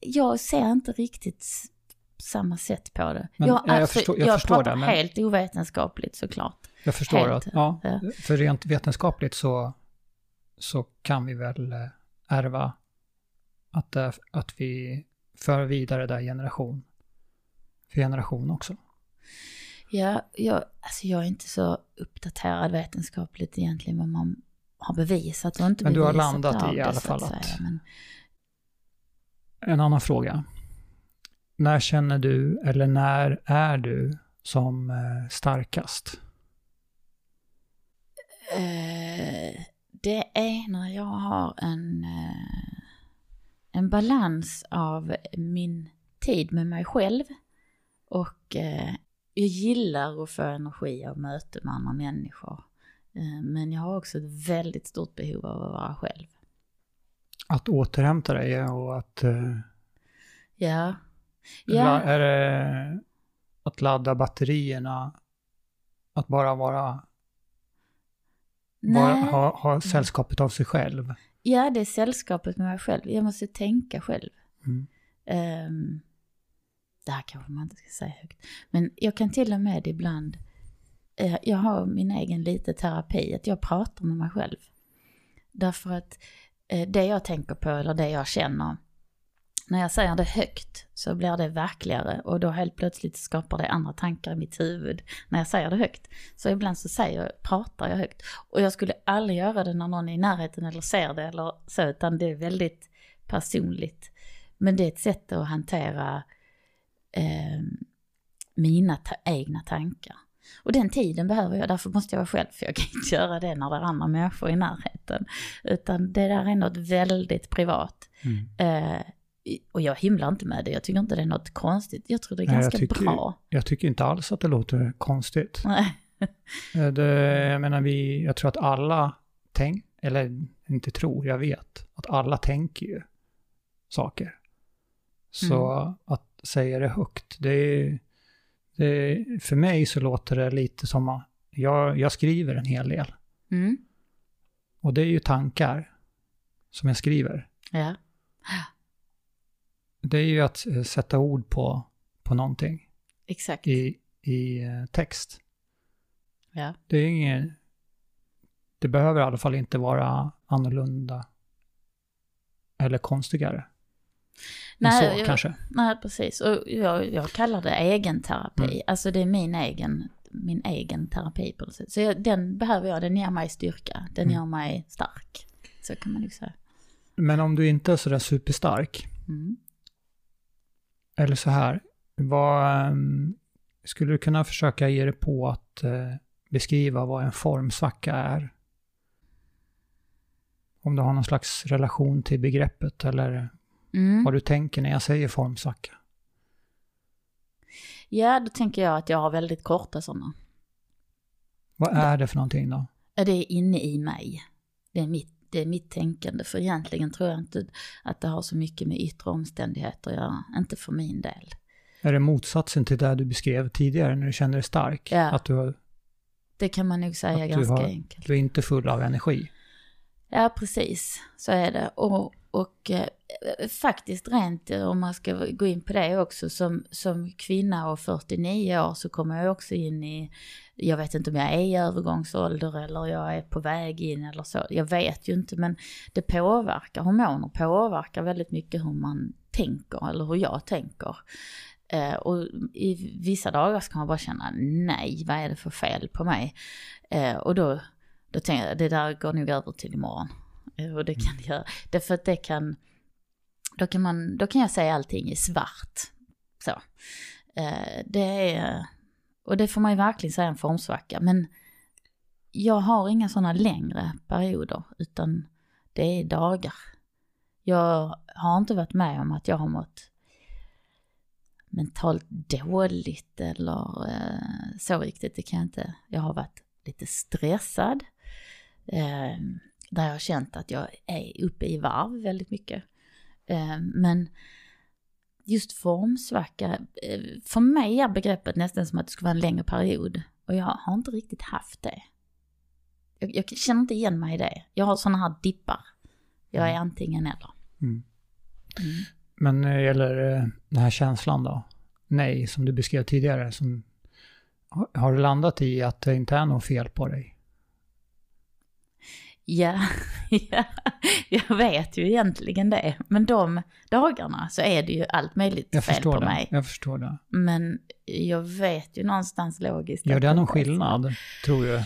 jag ser inte riktigt samma sätt på det.
Men, jag, jag, förstår, jag, jag förstår pratar
det, men... helt ovetenskapligt såklart.
Jag förstår att, ja, ja, för rent vetenskapligt så, så kan vi väl eh, ärva att, att vi för vidare där generation för generation också.
Ja, jag, alltså jag är inte så uppdaterad vetenskapligt egentligen vad man har bevisat och inte
Men
du
har landat i i alla fall att... att men... En annan fråga. När känner du, eller när är du som eh, starkast?
Eh, det är när jag har en, eh, en balans av min tid med mig själv och eh, jag gillar att få energi av möte med andra människor. Eh, men jag har också ett väldigt stort behov av att vara själv.
Att återhämta dig och att... Eh,
ja.
ja. Är det att ladda batterierna? Att bara vara... Bara ha, ha sällskapet av sig själv?
Ja, det är sällskapet med mig själv. Jag måste tänka själv. Mm. Um, det här kanske man inte ska säga högt. Men jag kan till och med ibland, eh, jag har min egen lite terapi, att jag pratar med mig själv. Därför att eh, det jag tänker på eller det jag känner, när jag säger det högt så blir det verkligare och då helt plötsligt skapar det andra tankar i mitt huvud när jag säger det högt. Så ibland så säger, pratar jag högt. Och jag skulle aldrig göra det när någon är i närheten eller ser det eller så, utan det är väldigt personligt. Men det är ett sätt att hantera eh, mina ta egna tankar. Och den tiden behöver jag, därför måste jag vara själv, för jag kan inte göra det när det är andra människor i närheten. Utan det där är något väldigt privat. Mm. Eh, och jag himlar inte med det, jag tycker inte det är något konstigt. Jag tror det är Nej, ganska
jag tycker,
bra.
Jag tycker inte alls att det låter konstigt.
Nej.
Eh, det, jag menar, vi, jag tror att alla tänker, eller inte tror, jag vet, att alla tänker ju saker. Så mm. att säga det högt. Det är, det för mig så låter det lite som att jag, jag skriver en hel del.
Mm.
Och det är ju tankar som jag skriver.
Ja.
Det är ju att eh, sätta ord på, på någonting.
Exakt.
I, i eh, text.
Ja.
Det är inget... Det behöver i alla fall inte vara annorlunda eller konstigare. Nej, så
jag,
kanske.
Nej, precis. Och jag, jag kallar det egen terapi. Mm. Alltså det är min egen, min egen terapi på något sätt. Så jag, den behöver jag, den ger mig styrka. Den mm. gör mig stark. Så kan man ju säga.
Men om du inte är sådär superstark.
Mm.
Eller så här. Vad, um, skulle du kunna försöka ge dig på att uh, beskriva vad en formsvacka är? Om du har någon slags relation till begreppet eller
Mm.
Vad du tänker när jag säger formsvacka?
Ja, då tänker jag att jag har väldigt korta sådana.
Vad är det för någonting då?
Det är inne i mig. Det är mitt, det är mitt tänkande. För egentligen tror jag inte att det har så mycket med yttre omständigheter att göra. Inte för min del.
Är det motsatsen till det du beskrev tidigare när du kände dig stark?
Ja.
Att du,
det kan man nog säga ganska
har,
enkelt.
Du är inte full av energi?
Ja, precis. Så är det. Och och eh, faktiskt rent, eh, om man ska gå in på det också, som, som kvinna och 49 år så kommer jag också in i, jag vet inte om jag är i övergångsålder eller jag är på väg in eller så, jag vet ju inte, men det påverkar, hormoner påverkar väldigt mycket hur man tänker, eller hur jag tänker. Eh, och i vissa dagar ska man bara känna, nej, vad är det för fel på mig? Eh, och då, då tänker jag, det där går nog över till imorgon. Eh, och det kan det göra. Därför att det kan, då kan man, då kan jag säga allting i svart. Så. Eh, det är, och det får man ju verkligen säga en formsvacka. Men jag har inga sådana längre perioder, utan det är dagar. Jag har inte varit med om att jag har mått mentalt dåligt eller eh, så riktigt, det kan jag inte. Jag har varit lite stressad. Eh, där jag har känt att jag är uppe i varv väldigt mycket. Eh, men just formsvacka, eh, för mig är begreppet nästan som att det skulle vara en längre period. Och jag har inte riktigt haft det. Jag, jag känner inte igen mig i det. Jag har sådana här dippar. Jag är mm. antingen eller. Mm.
Mm. Men när det gäller eh, den här känslan då? Nej, som du beskrev tidigare. Som, har du landat i att det inte är något fel på dig?
Ja, ja, jag vet ju egentligen det. Men de dagarna så är det ju allt möjligt jag fel på
det.
mig.
Jag förstår det.
Men jag vet ju någonstans logiskt.
Gör det någon skillnad, tror du?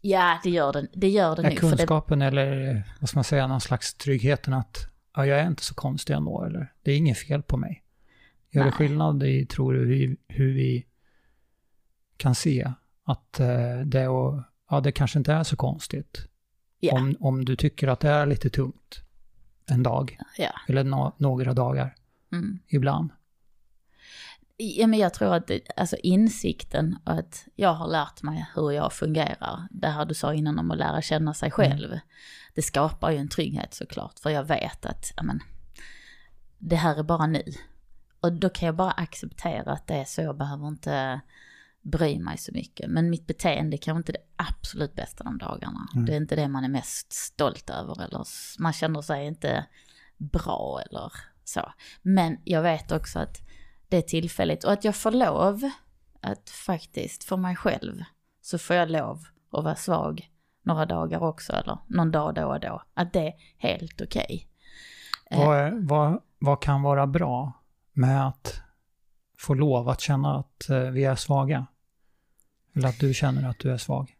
Ja, det gör det, det, gör det
är
nu.
kunskapen det... eller, vad ska man säga, någon slags tryggheten att ja, jag är inte så konstig ändå, eller det är inget fel på mig. Gör Nej. det skillnad i, tror du, hur vi kan se att eh, det, och, ja, det kanske inte är så konstigt? Yeah. Om, om du tycker att det är lite tungt en dag. Yeah. Eller no några dagar. Mm. Ibland.
Ja, men jag tror att alltså insikten att jag har lärt mig hur jag fungerar, det här du sa innan om att lära känna sig mm. själv, mm. det skapar ju en trygghet såklart, för jag vet att, ja men, det här är bara nu. Och då kan jag bara acceptera att det är så, jag behöver inte bry mig så mycket. Men mitt beteende är kanske inte det absolut bästa de dagarna. Mm. Det är inte det man är mest stolt över eller man känner sig inte bra eller så. Men jag vet också att det är tillfälligt och att jag får lov att faktiskt för mig själv så får jag lov att vara svag några dagar också eller någon dag då och då. Att det är helt okej.
Okay. Vad, vad, vad kan vara bra med att få lov att känna att eh, vi är svaga? Eller att du känner att du är svag?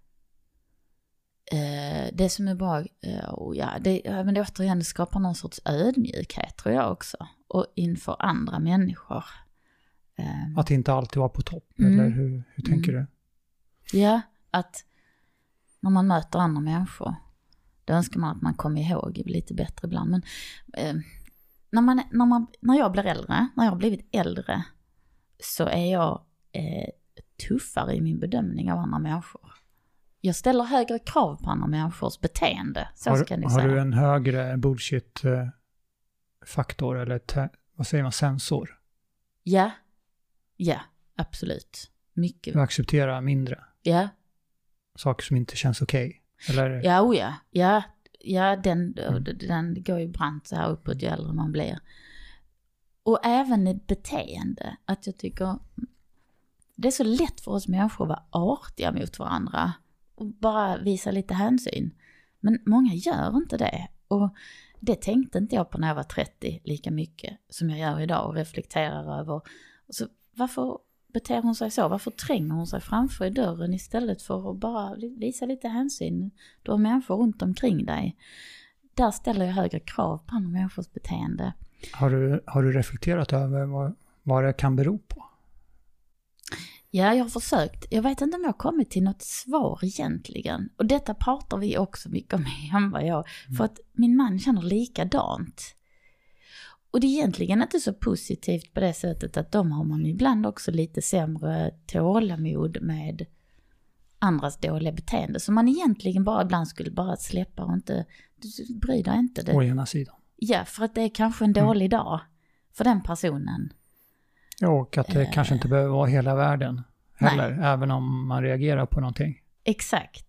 Eh, det som är bra, eh, oh ja, det, men det återigen det skapar någon sorts ödmjukhet tror jag också. Och inför andra människor.
Eh. Att inte alltid vara på topp, mm. eller hur, hur tänker mm.
du? Ja, att när man möter andra människor, då önskar man att man kommer ihåg lite bättre ibland. Men eh, när, man, när, man, när jag blir äldre, när jag har blivit äldre, så är jag eh, tuffare i min bedömning av andra människor. Jag ställer högre krav på andra människors beteende, så
har,
ska ni säga.
Har du en högre bullshit-faktor eller vad säger man, sensor?
Ja, ja, absolut. Mycket.
Du accepterar mindre?
Ja.
Saker som inte känns okej? Okay. Eller?
Ja, oh ja, ja, ja den, mm. den går ju brant så här uppåt ju äldre man blir. Och även ett beteende, att jag tycker det är så lätt för oss människor att vara artiga mot varandra och bara visa lite hänsyn. Men många gör inte det. Och det tänkte inte jag på när jag var 30 lika mycket som jag gör idag och reflekterar över. Så varför beter hon sig så? Varför tränger hon sig framför i dörren istället för att bara visa lite hänsyn? Du har människor runt omkring dig. Där ställer jag högre krav på andra människors beteende.
Har du, har du reflekterat över vad, vad det kan bero på?
Ja, jag har försökt. Jag vet inte om jag har kommit till något svar egentligen. Och detta pratar vi också mycket om hemma, jag. Mm. För att min man känner likadant. Och det är egentligen inte så positivt på det sättet att de har man ibland också lite sämre tålamod med andras dåliga beteende. Så man egentligen bara ibland skulle bara släppa och inte, du bryr dig inte.
Det. Å ena sidan.
Ja, för att det är kanske en mm. dålig mm. dag för den personen.
Ja, och att det eh, kanske inte behöver vara hela världen heller, nej. även om man reagerar på någonting.
Exakt.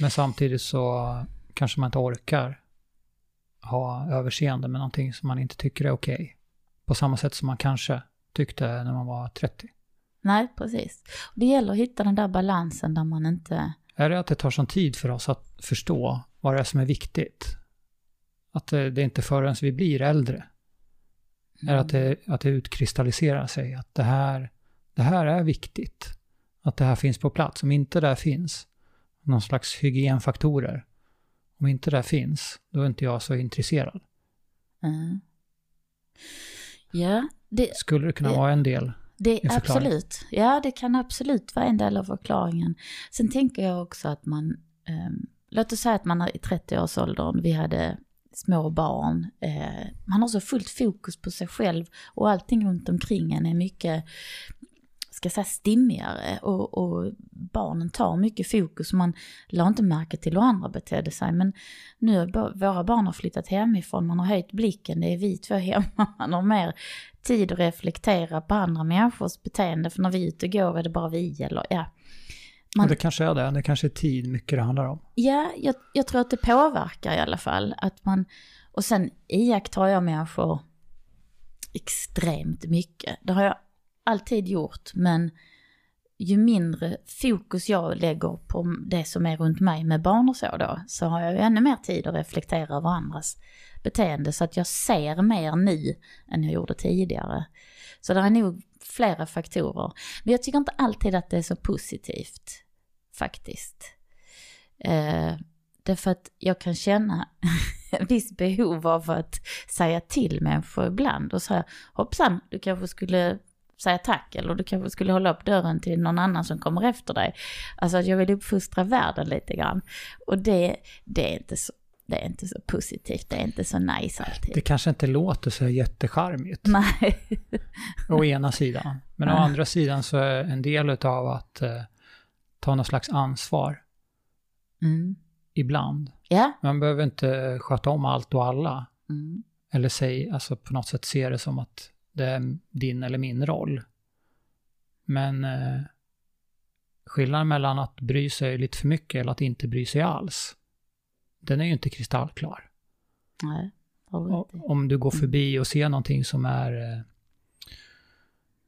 Men samtidigt så kanske man inte orkar ha överseende med någonting som man inte tycker är okej. På samma sätt som man kanske tyckte när man var 30.
Nej, precis. Det gäller att hitta den där balansen där man inte...
Är det att det tar sån tid för oss att förstå vad det är som är viktigt? Att det, det är inte förrän vi blir äldre. Är att det, att det utkristalliserar sig att det här, det här är viktigt. Att det här finns på plats. Om inte det finns, någon slags hygienfaktorer. Om inte det finns, då är inte jag så intresserad.
Mm. Ja, det,
Skulle det kunna
det-
vara en del?
det
förklaring.
absolut. Ja, det kan absolut vara en del av förklaringen. Sen tänker jag också att man, ehm, låt oss säga att man är i 30-årsåldern, vi hade små barn, eh, man har så fullt fokus på sig själv och allting runt omkring en är mycket, ska jag säga stimmigare och, och barnen tar mycket fokus. Man la inte märke till hur andra betedde sig men nu har våra barn har flyttat hemifrån, man har höjt blicken, det är vi två hemma, man har mer tid att reflektera på andra människors beteende för när vi är ute och går är det bara vi eller ja. Man-
det kanske är det. Det kanske är tid mycket det handlar om.
Ja, jag, jag tror att det påverkar i alla fall. Att man, och sen iakttar jag människor extremt mycket. Det har jag alltid gjort, men ju mindre fokus jag lägger på det som är runt mig med barn och så då, så har jag ju ännu mer tid att reflektera över andras beteende. Så att jag ser mer nu än jag gjorde tidigare. Så det är nog flera faktorer. Men jag tycker inte alltid att det är så positivt, faktiskt. Eh, därför att jag kan känna en viss behov av att säga till människor ibland och säga hoppsan, du kanske skulle säga tack eller du kanske skulle hålla upp dörren till någon annan som kommer efter dig. Alltså att jag vill uppfostra världen lite grann. Och det, det, är, inte så, det är inte så positivt, det är inte så nice alltid.
Det kanske inte låter så jättecharmigt.
Nej.
å ena sidan. Men å andra sidan så är en del av att eh, ta någon slags ansvar
Mm.
ibland.
Ja.
Man behöver inte sköta om allt och alla.
Mm.
Eller säg, alltså på något sätt se det som att det är din eller min roll. Men eh, skillnaden mellan att bry sig lite för mycket eller att inte bry sig alls, den är ju inte kristallklar.
Nej.
Och Om du går förbi och ser någonting som är... eh,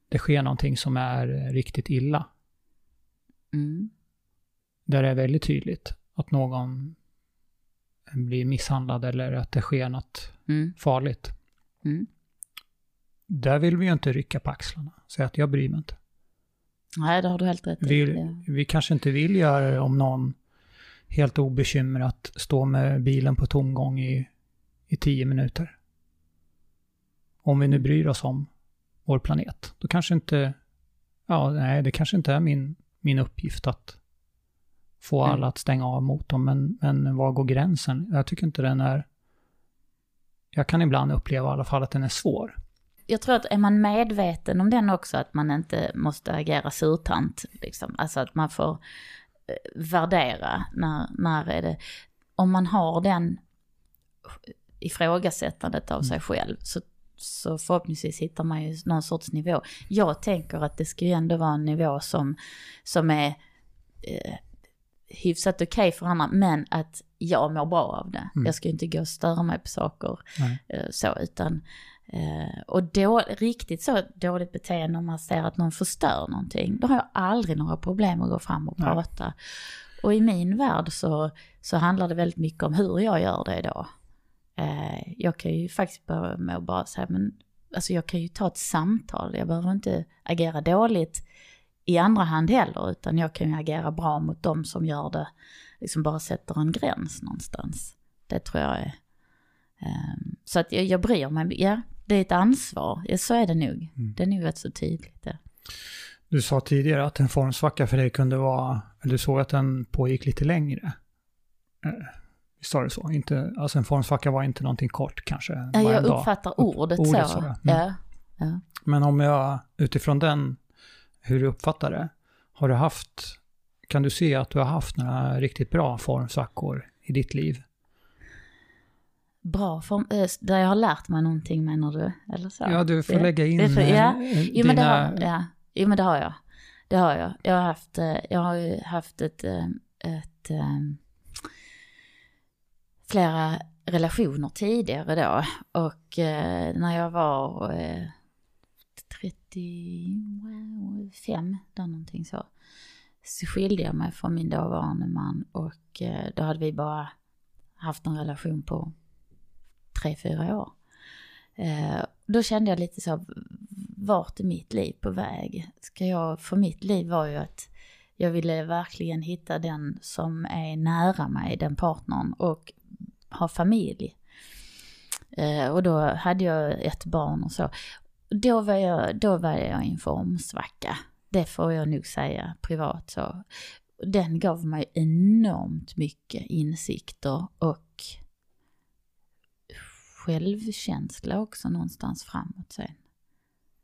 Det sker någonting som är eh, riktigt illa.
Mm.
Där det är väldigt tydligt att någon blir misshandlad eller att det sker något
Mm.
farligt.
Mm.
Där vill vi ju inte rycka på axlarna. Säga att jag bryr mig inte.
Nej, det har du helt rätt i.
Vi, vi kanske inte vill göra det om någon helt obekymrat står med bilen på tomgång i, i tio minuter. Om vi nu bryr oss om vår planet, då kanske inte, ja, nej, det kanske inte är min, min uppgift att få
Mm.
alla att stänga av motorn, men, men var går gränsen? Jag tycker inte den är, jag kan ibland uppleva i alla fall att den är svår.
jag tror att är man medveten om den också, att man inte måste agera surtant, liksom. alltså att man får värdera när, när är det, om man har den ifrågasättandet av sig själv, så, så förhoppningsvis hittar man ju någon sorts nivå. Jag tänker att det ska ju ändå vara en nivå som, som är eh, hyfsat okej för andra, men att jag mår bra av det.
Mm.
Jag ska ju inte gå och störa mig på saker eh, så, utan eh, och då, riktigt så dåligt beteende om man ser att någon förstör någonting, då har jag aldrig några problem att gå fram och
Nej.
prata. Och i min värld så, så handlar det väldigt mycket om hur jag gör det då. Eh, jag kan ju faktiskt börja med att bara säga, men alltså jag kan ju ta ett samtal, jag behöver inte agera dåligt i andra hand heller, utan jag kan ju agera bra mot dem som gör det, liksom bara sätter en gräns någonstans. Det tror jag är... ehm, så att jag, jag bryr mig, ja, det är ett ansvar, ja, så är det nog.
Mm.
Det är nog rätt så tydligt det.
Du sa tidigare att en formsvacka för dig kunde vara, eller du såg att den pågick lite längre. Eh, Visst sa du så? Inte, alltså en formsvacka var inte någonting kort kanske?
Ja, jag
dag.
uppfattar ordet,
ordet
så.
så, ja.
ja.
Mm.
ja.
Men om jag utifrån den, hur du uppfattar det, har du haft, kan du se att du har haft några riktigt bra formsvackor i ditt liv?
Bra form, eh, där jag har lärt mig någonting menar du? Eller så?
Ja, du får
Ja.
lägga in
Det får-
eh,
ja.
dina...
Jo men, det har, ja. jo men det har jag. Det har jag. Jag har haft, eh, jag har haft ett, ett, eh, flera relationer tidigare då. Och när jag var eh, 35, där någonting så. Så skilde jag mig från min dåvarande man och då hade vi bara haft en relation på tre, fyra år. Eh, då kände jag lite så, vart är mitt liv på väg? Ska jag, för mitt liv var ju att jag ville verkligen hitta den som är nära mig, den partnern, och ha familj. Eh, och då hade jag ett barn och så. Då var jag, då var jag i en formsvacka. Det får jag nog säga privat så. Den gav mig enormt mycket insikter och självkänsla också någonstans framåt sen.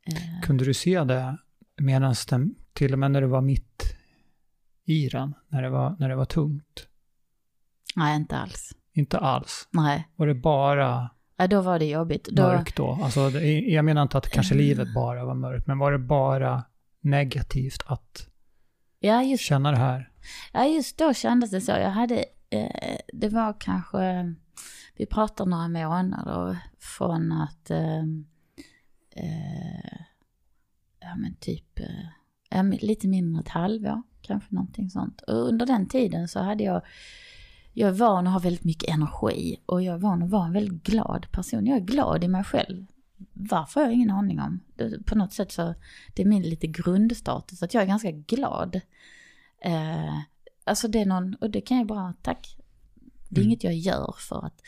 Eh. Kunde du se det medan den, till och med när du var mitt i den, när det var, när det var tungt?
Nej, inte alls.
Inte alls?
Nej.
Var det bara
Ja, då var det jobbigt.
Då... Mörkt då? Alltså, jag menar inte att kanske livet bara var mörkt, men var det bara negativt att
ja, just,
känna det här?
Ja, just då kändes det så. Jag hade, eh, det var kanske, vi pratar några månader från att, eh, eh, ja men typ, eh, lite mindre än ett halvår, kanske någonting sånt. Och under den tiden så hade jag jag är van att ha väldigt mycket energi och jag är van att vara en väldigt glad person. Jag är glad i mig själv. Varför har jag ingen aning om. På något sätt så, det är min lite grundstatus att jag är ganska glad. Eh, alltså det är någon, och det kan jag bara, tack. Det är mm. inget jag gör för att,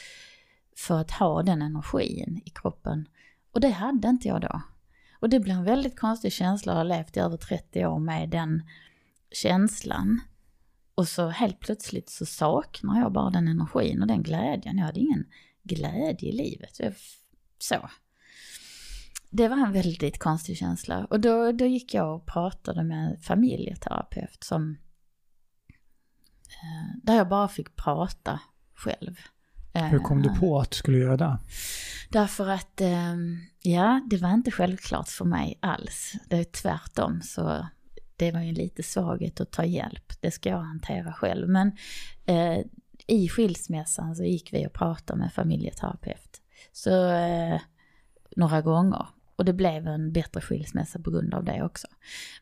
för att ha den energin i kroppen. Och det hade inte jag då. Och det blir en väldigt konstig känsla att ha levt i över 30 år med den känslan. Och så helt plötsligt så saknar jag bara den energin och den glädjen. Jag hade ingen glädje i livet. Så. Det var en väldigt konstig känsla. Och då, då gick jag och pratade med familjeterapeut som... Eh, där jag bara fick prata själv.
Hur kom du på att du skulle göra det?
Därför att, ehm, ja, det var inte självklart för mig alls. Det är tvärtom så det var ju lite svaghet att ta hjälp. Det ska jag hantera själv. Men eh, i skilsmässan så gick vi och pratade med familjeterapeut. Så eh, några gånger. Och det blev en bättre skilsmässa på grund av det också.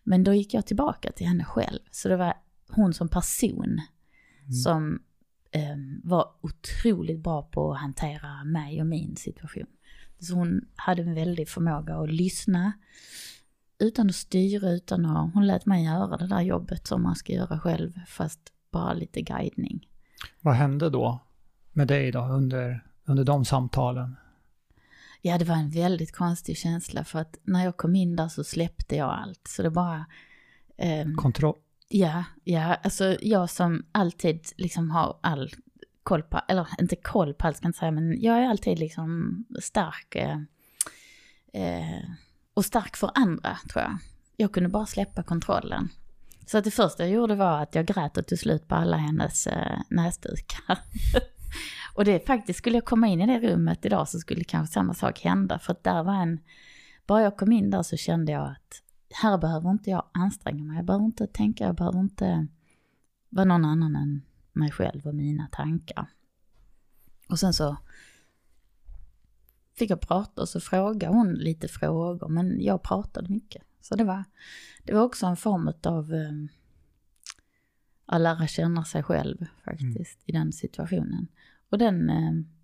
Men då gick jag tillbaka till henne själv. Så det var hon som person mm. som eh, var otroligt bra på att hantera mig och min situation. Så hon hade en väldig förmåga att lyssna, utan att styra, utan att, hon lät mig göra det där jobbet som man ska göra själv, fast bara lite guidning.
Vad hände då med dig då under, under de samtalen?
Ja, det var en väldigt konstig känsla för att när jag kom in där så släppte jag allt. Så det bara...
Eh, Kontroll?
Ja, ja, alltså jag som alltid liksom har all koll på, eller inte koll på allt ska jag inte säga, men jag är alltid liksom stark. Eh, eh, och stark för andra, tror jag. Jag kunde bara släppa kontrollen. Så att det första jag gjorde var att jag grät och tog slut på alla hennes eh, näsdukar. och det faktiskt, skulle jag komma in i det rummet idag så skulle kanske samma sak hända. För att där var en, bara jag kom in där så kände jag att här behöver inte jag anstränga mig. Jag behöver inte tänka, jag behöver inte vara någon annan än mig själv och mina tankar. Och sen så fick jag prata och så frågade hon lite frågor, men jag pratade mycket. Så det var, det var också en form av um, att lära känna sig själv faktiskt mm. i den situationen. Och den... Um,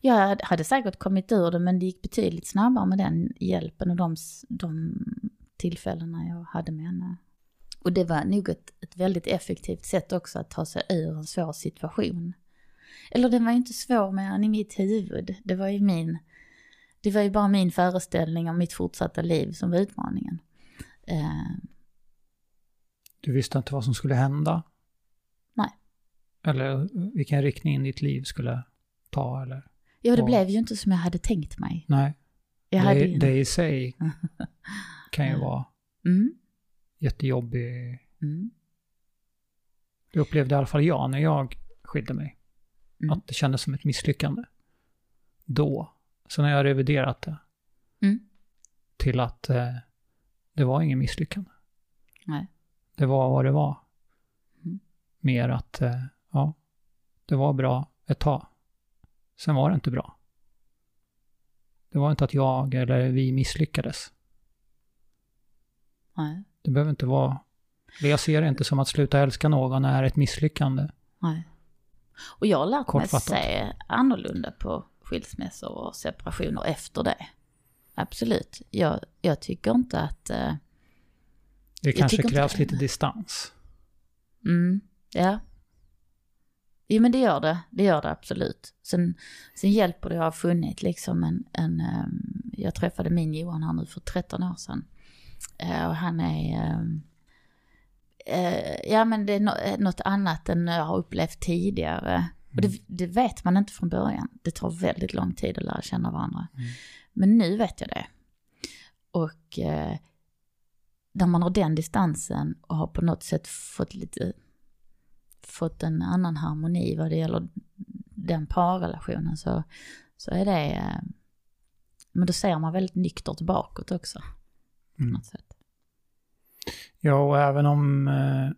jag hade säkert kommit ur det, men det gick betydligt snabbare med den hjälpen och de, de tillfällena jag hade med henne. Och det var nog ett, ett väldigt effektivt sätt också att ta sig ur en svår situation. Eller den var ju inte svår mer än i mitt huvud. Det var ju min, det var ju bara min föreställning om mitt fortsatta liv som var utmaningen. Uh,
du visste inte vad som skulle hända?
Nej.
Eller vilken riktning ditt liv skulle ta eller?
Ja, det och... blev ju inte som jag hade tänkt mig.
Nej. Jag det, hade ju... det i sig kan ju vara mm. jättejobbig. Mm. Det upplevde i alla fall jag när jag skilde mig. Mm. Att det kändes som ett misslyckande. Då. Så när jag reviderat det. Mm. Till att eh, det var ingen misslyckande.
Nej.
Det var vad det var. Mm. Mer att, eh, ja, det var bra ett tag. Sen var det inte bra. Det var inte att jag eller vi misslyckades.
Nej.
Det behöver inte vara... Jag ser det inte som att sluta älska någon är ett misslyckande.
Nej. Och jag har lärt mig se annorlunda på skilsmässor och separationer efter det. Absolut. Jag, jag tycker inte att... eh,
Det kanske krävs lite distans.
Mm, ja. Jo men det gör det, det gör det absolut. Sen, sen hjälper det att ha funnit liksom en, en ehm, jag träffade min Johan här nu för 13 år sedan. Eh, och han är, ehm, eh, ja men det är no, något annat än jag har upplevt tidigare. Och det, det vet man inte från början. Det tar väldigt lång tid att lära känna varandra.
Mm.
Men nu vet jag det. Och eh, när man har den distansen och har på något sätt fått lite fått en annan harmoni vad det gäller den parrelationen så, så är det, eh, men då ser man väldigt nyktert bakåt också. På
Mm.
något sätt.
Ja, och även om... eh,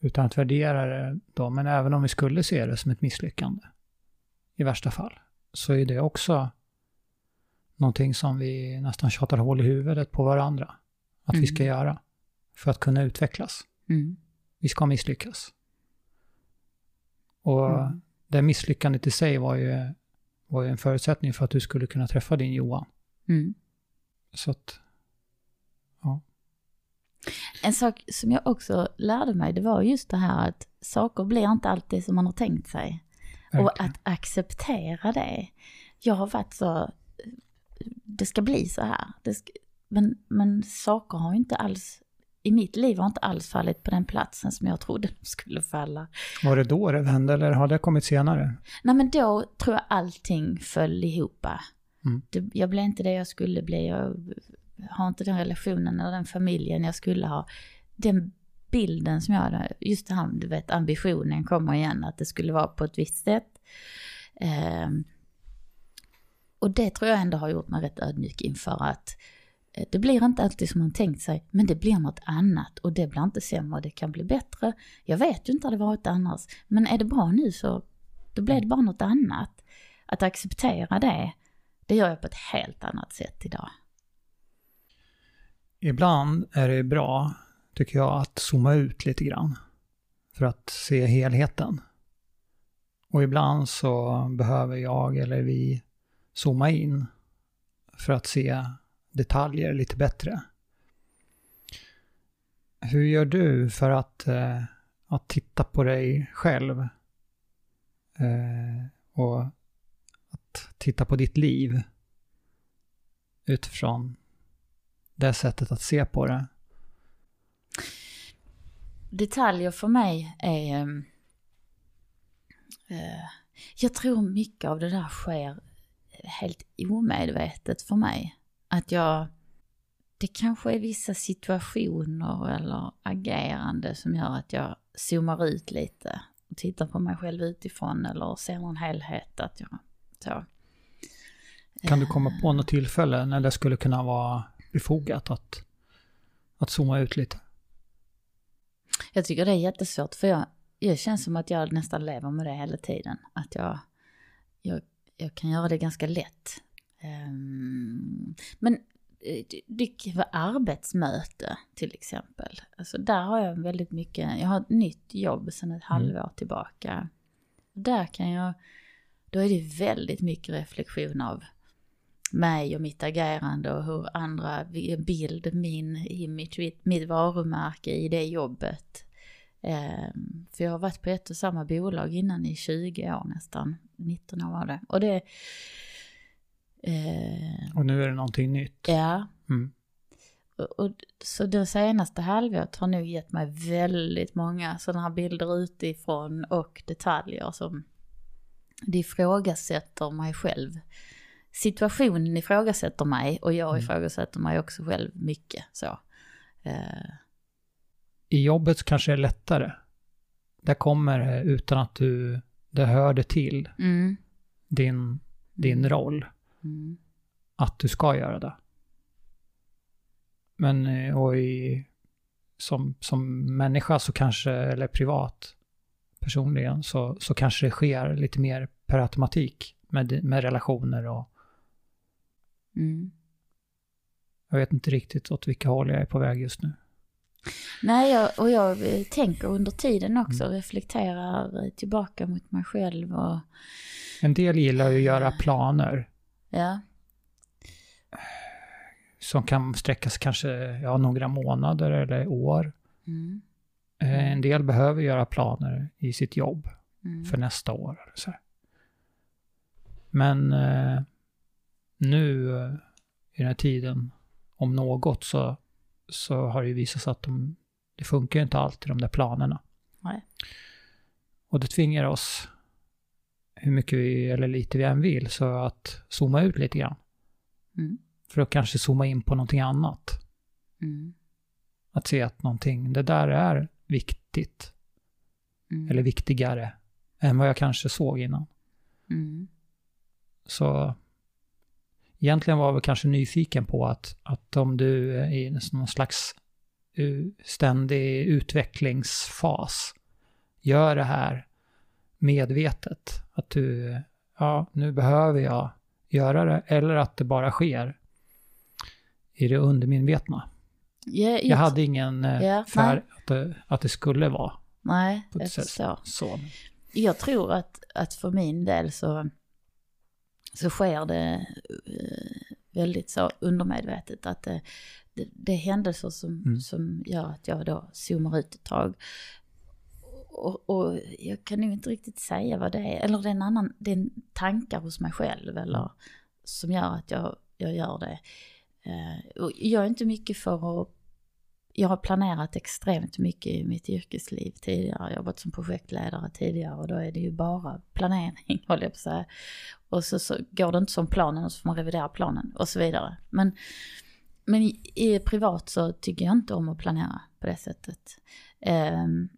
Utan att värdera det då, men även om vi skulle se det som ett misslyckande i värsta fall, så är det också någonting som vi nästan tjatar hål i huvudet på varandra. Att vi ska
Mm.
göra för att kunna utvecklas.
Mm.
Vi ska misslyckas. Och
Mm.
det misslyckandet i sig var ju, var ju en förutsättning för att du skulle kunna träffa din Johan.
Mm.
Så att,
En sak som jag också lärde mig det var just det här att saker blir inte alltid som man har tänkt sig. Och
verkligen.
att acceptera det. Jag har varit så, det ska bli så här. Det ska, men, men saker har ju inte alls, i mitt liv har inte alls fallit på den platsen som jag trodde de skulle falla.
Var det då det hände eller har det kommit senare?
Nej men då tror jag allting föll ihop.
Mm.
Det, jag blev inte det jag skulle bli, jag har inte den relationen eller den familjen jag skulle ha. Den bilden som jag hade, just det här, du vet ambitionen kommer igen, att det skulle vara på ett visst sätt. Ehm, och det tror jag ändå har gjort mig rätt ödmjuk inför att eh, Eh, det blir inte alltid som man tänkt sig, men det blir något annat och det blir inte sämre, det kan bli bättre. Jag vet ju inte hur det varit annars, men är det bra nu så då blir det bara något annat. Att acceptera det, det gör jag på ett helt annat sätt idag.
Ibland är det bra, tycker jag, att zooma ut lite grann. För att se helheten. Och ibland så behöver jag eller vi zooma in för att se detaljer lite bättre. Hur gör du för att, eh, att titta på dig själv? Eh, och att titta på ditt liv utifrån det sättet att se på det.
Detaljer för mig är... eh, eh jag tror mycket av det där sker helt omedvetet för mig. Att jag... Det kanske är vissa situationer eller agerande som gör att jag zoomar ut lite och tittar på mig själv utifrån eller ser någon helhet. Att jag, så.
Kan du komma på något tillfälle när det skulle kunna vara befogat att, att zooma ut lite?
Jag tycker det är jättesvårt för jag, jag känns som att jag nästan lever med det hela tiden. Att jag, jag, jag kan göra det ganska lätt. Ehm, men eh, det- vara arbetsmöte till exempel. Alltså där har jag väldigt mycket, jag har ett nytt jobb sedan ett halvår tillbaka. Där kan jag, då är det väldigt mycket reflektion av mig och mitt agerande och hur andra, bild, min image, mitt, mitt varumärke i det jobbet. Ehm, för jag har varit på ett och samma bolag innan i 20 år nästan, 19 år var det. Och det... Eh,
Och nu är det någonting nytt.
ja,
Mm.
och, och, så det senaste halvåret har nog gett mig väldigt många sådana här bilder utifrån och detaljer som det ifrågasätter mig själv. Situationen ifrågasätter mig och jag
Mm.
ifrågasätter mig också själv mycket så. Eh,
I jobbet kanske det är lättare. Där kommer det utan att du, det hörde till
mm,
din, din roll
mm,
att du ska göra det. Men eh, och i, som, som människa så kanske, eller privat personligen, så, så kanske det sker lite mer per automatik med, med relationer och
Mm.
jag vet inte riktigt åt vilka håll jag är på väg just nu.
Nej, jag, och jag tänker under tiden också,
Mm.
reflekterar tillbaka mot mig själv och
En del gillar ju att göra planer
ja,
som kan sträcka sig kanske ja, några månader eller år.
mm,
Eh, En del behöver göra planer i sitt jobb
mm,
för nästa år. Så. Men eh, nu eh, i den här tiden, om något, så, så har det ju visat sig att de, det funkar inte alltid de där planerna.
Nej.
Och det tvingar oss, hur mycket vi, eller lite vi än vill, så att zooma ut lite grann.
mm,
För att kanske zooma in på någonting annat.
mm,
Att se att någonting, det där är viktigt.
mm,
Eller viktigare än vad jag kanske såg innan.
mm,
Så egentligen var jag väl kanske nyfiken på att, att om du är i någon slags uh, ständig utvecklingsfas, gör det här medvetet. Att du, ja, nu behöver jag göra det, eller att det bara sker i det undermedvetna.
Ja, jag,
hade ingen för
nej.
att det, att det skulle vara
Nej, jag förstår.
så.
Jag tror att, att för min del så, så sker det eh, väldigt så undermedvetet. Att det, det, det är händelser som,
Mm.
som gör att jag då zoomar ut ett tag. Och, och jag kan nog inte riktigt säga vad det är. Eller det är en annan, det är tankar hos mig själv. Eller som gör att jag, jag gör det. Eh, och jag är inte mycket för att jag har planerat extremt mycket i mitt yrkesliv tidigare. Jag har jobbat som projektledare tidigare och då är det ju bara planering, håller jag på att säga. Och så, så går det inte som planen och så får man revidera planen och så vidare. Men, men i, i privat så tycker jag inte om att planera på det sättet. Ehm,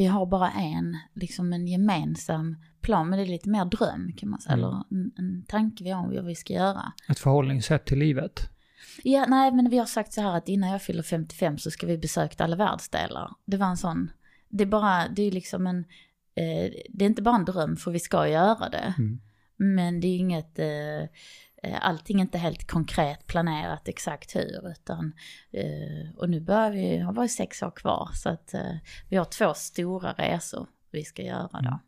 vi har bara en, liksom en gemensam plan, men det är lite mer dröm kan man säga,
Mm.
eller en, en tanke vi har om vad vi ska göra.
Ett förhållningssätt till livet.
Ja, nej, men vi har sagt så här att innan jag fyller 55 så ska vi besöka alla världsdelar. Det var en sån, det är bara, det är liksom en, eh, det är inte bara en dröm för vi ska göra det.
Mm.
Men det är inget, eh, eh, allting är inte helt konkret planerat exakt hur, utan, eh, och nu börjar vi, har bara sex år kvar, så att eh, vi har två stora resor vi ska göra då.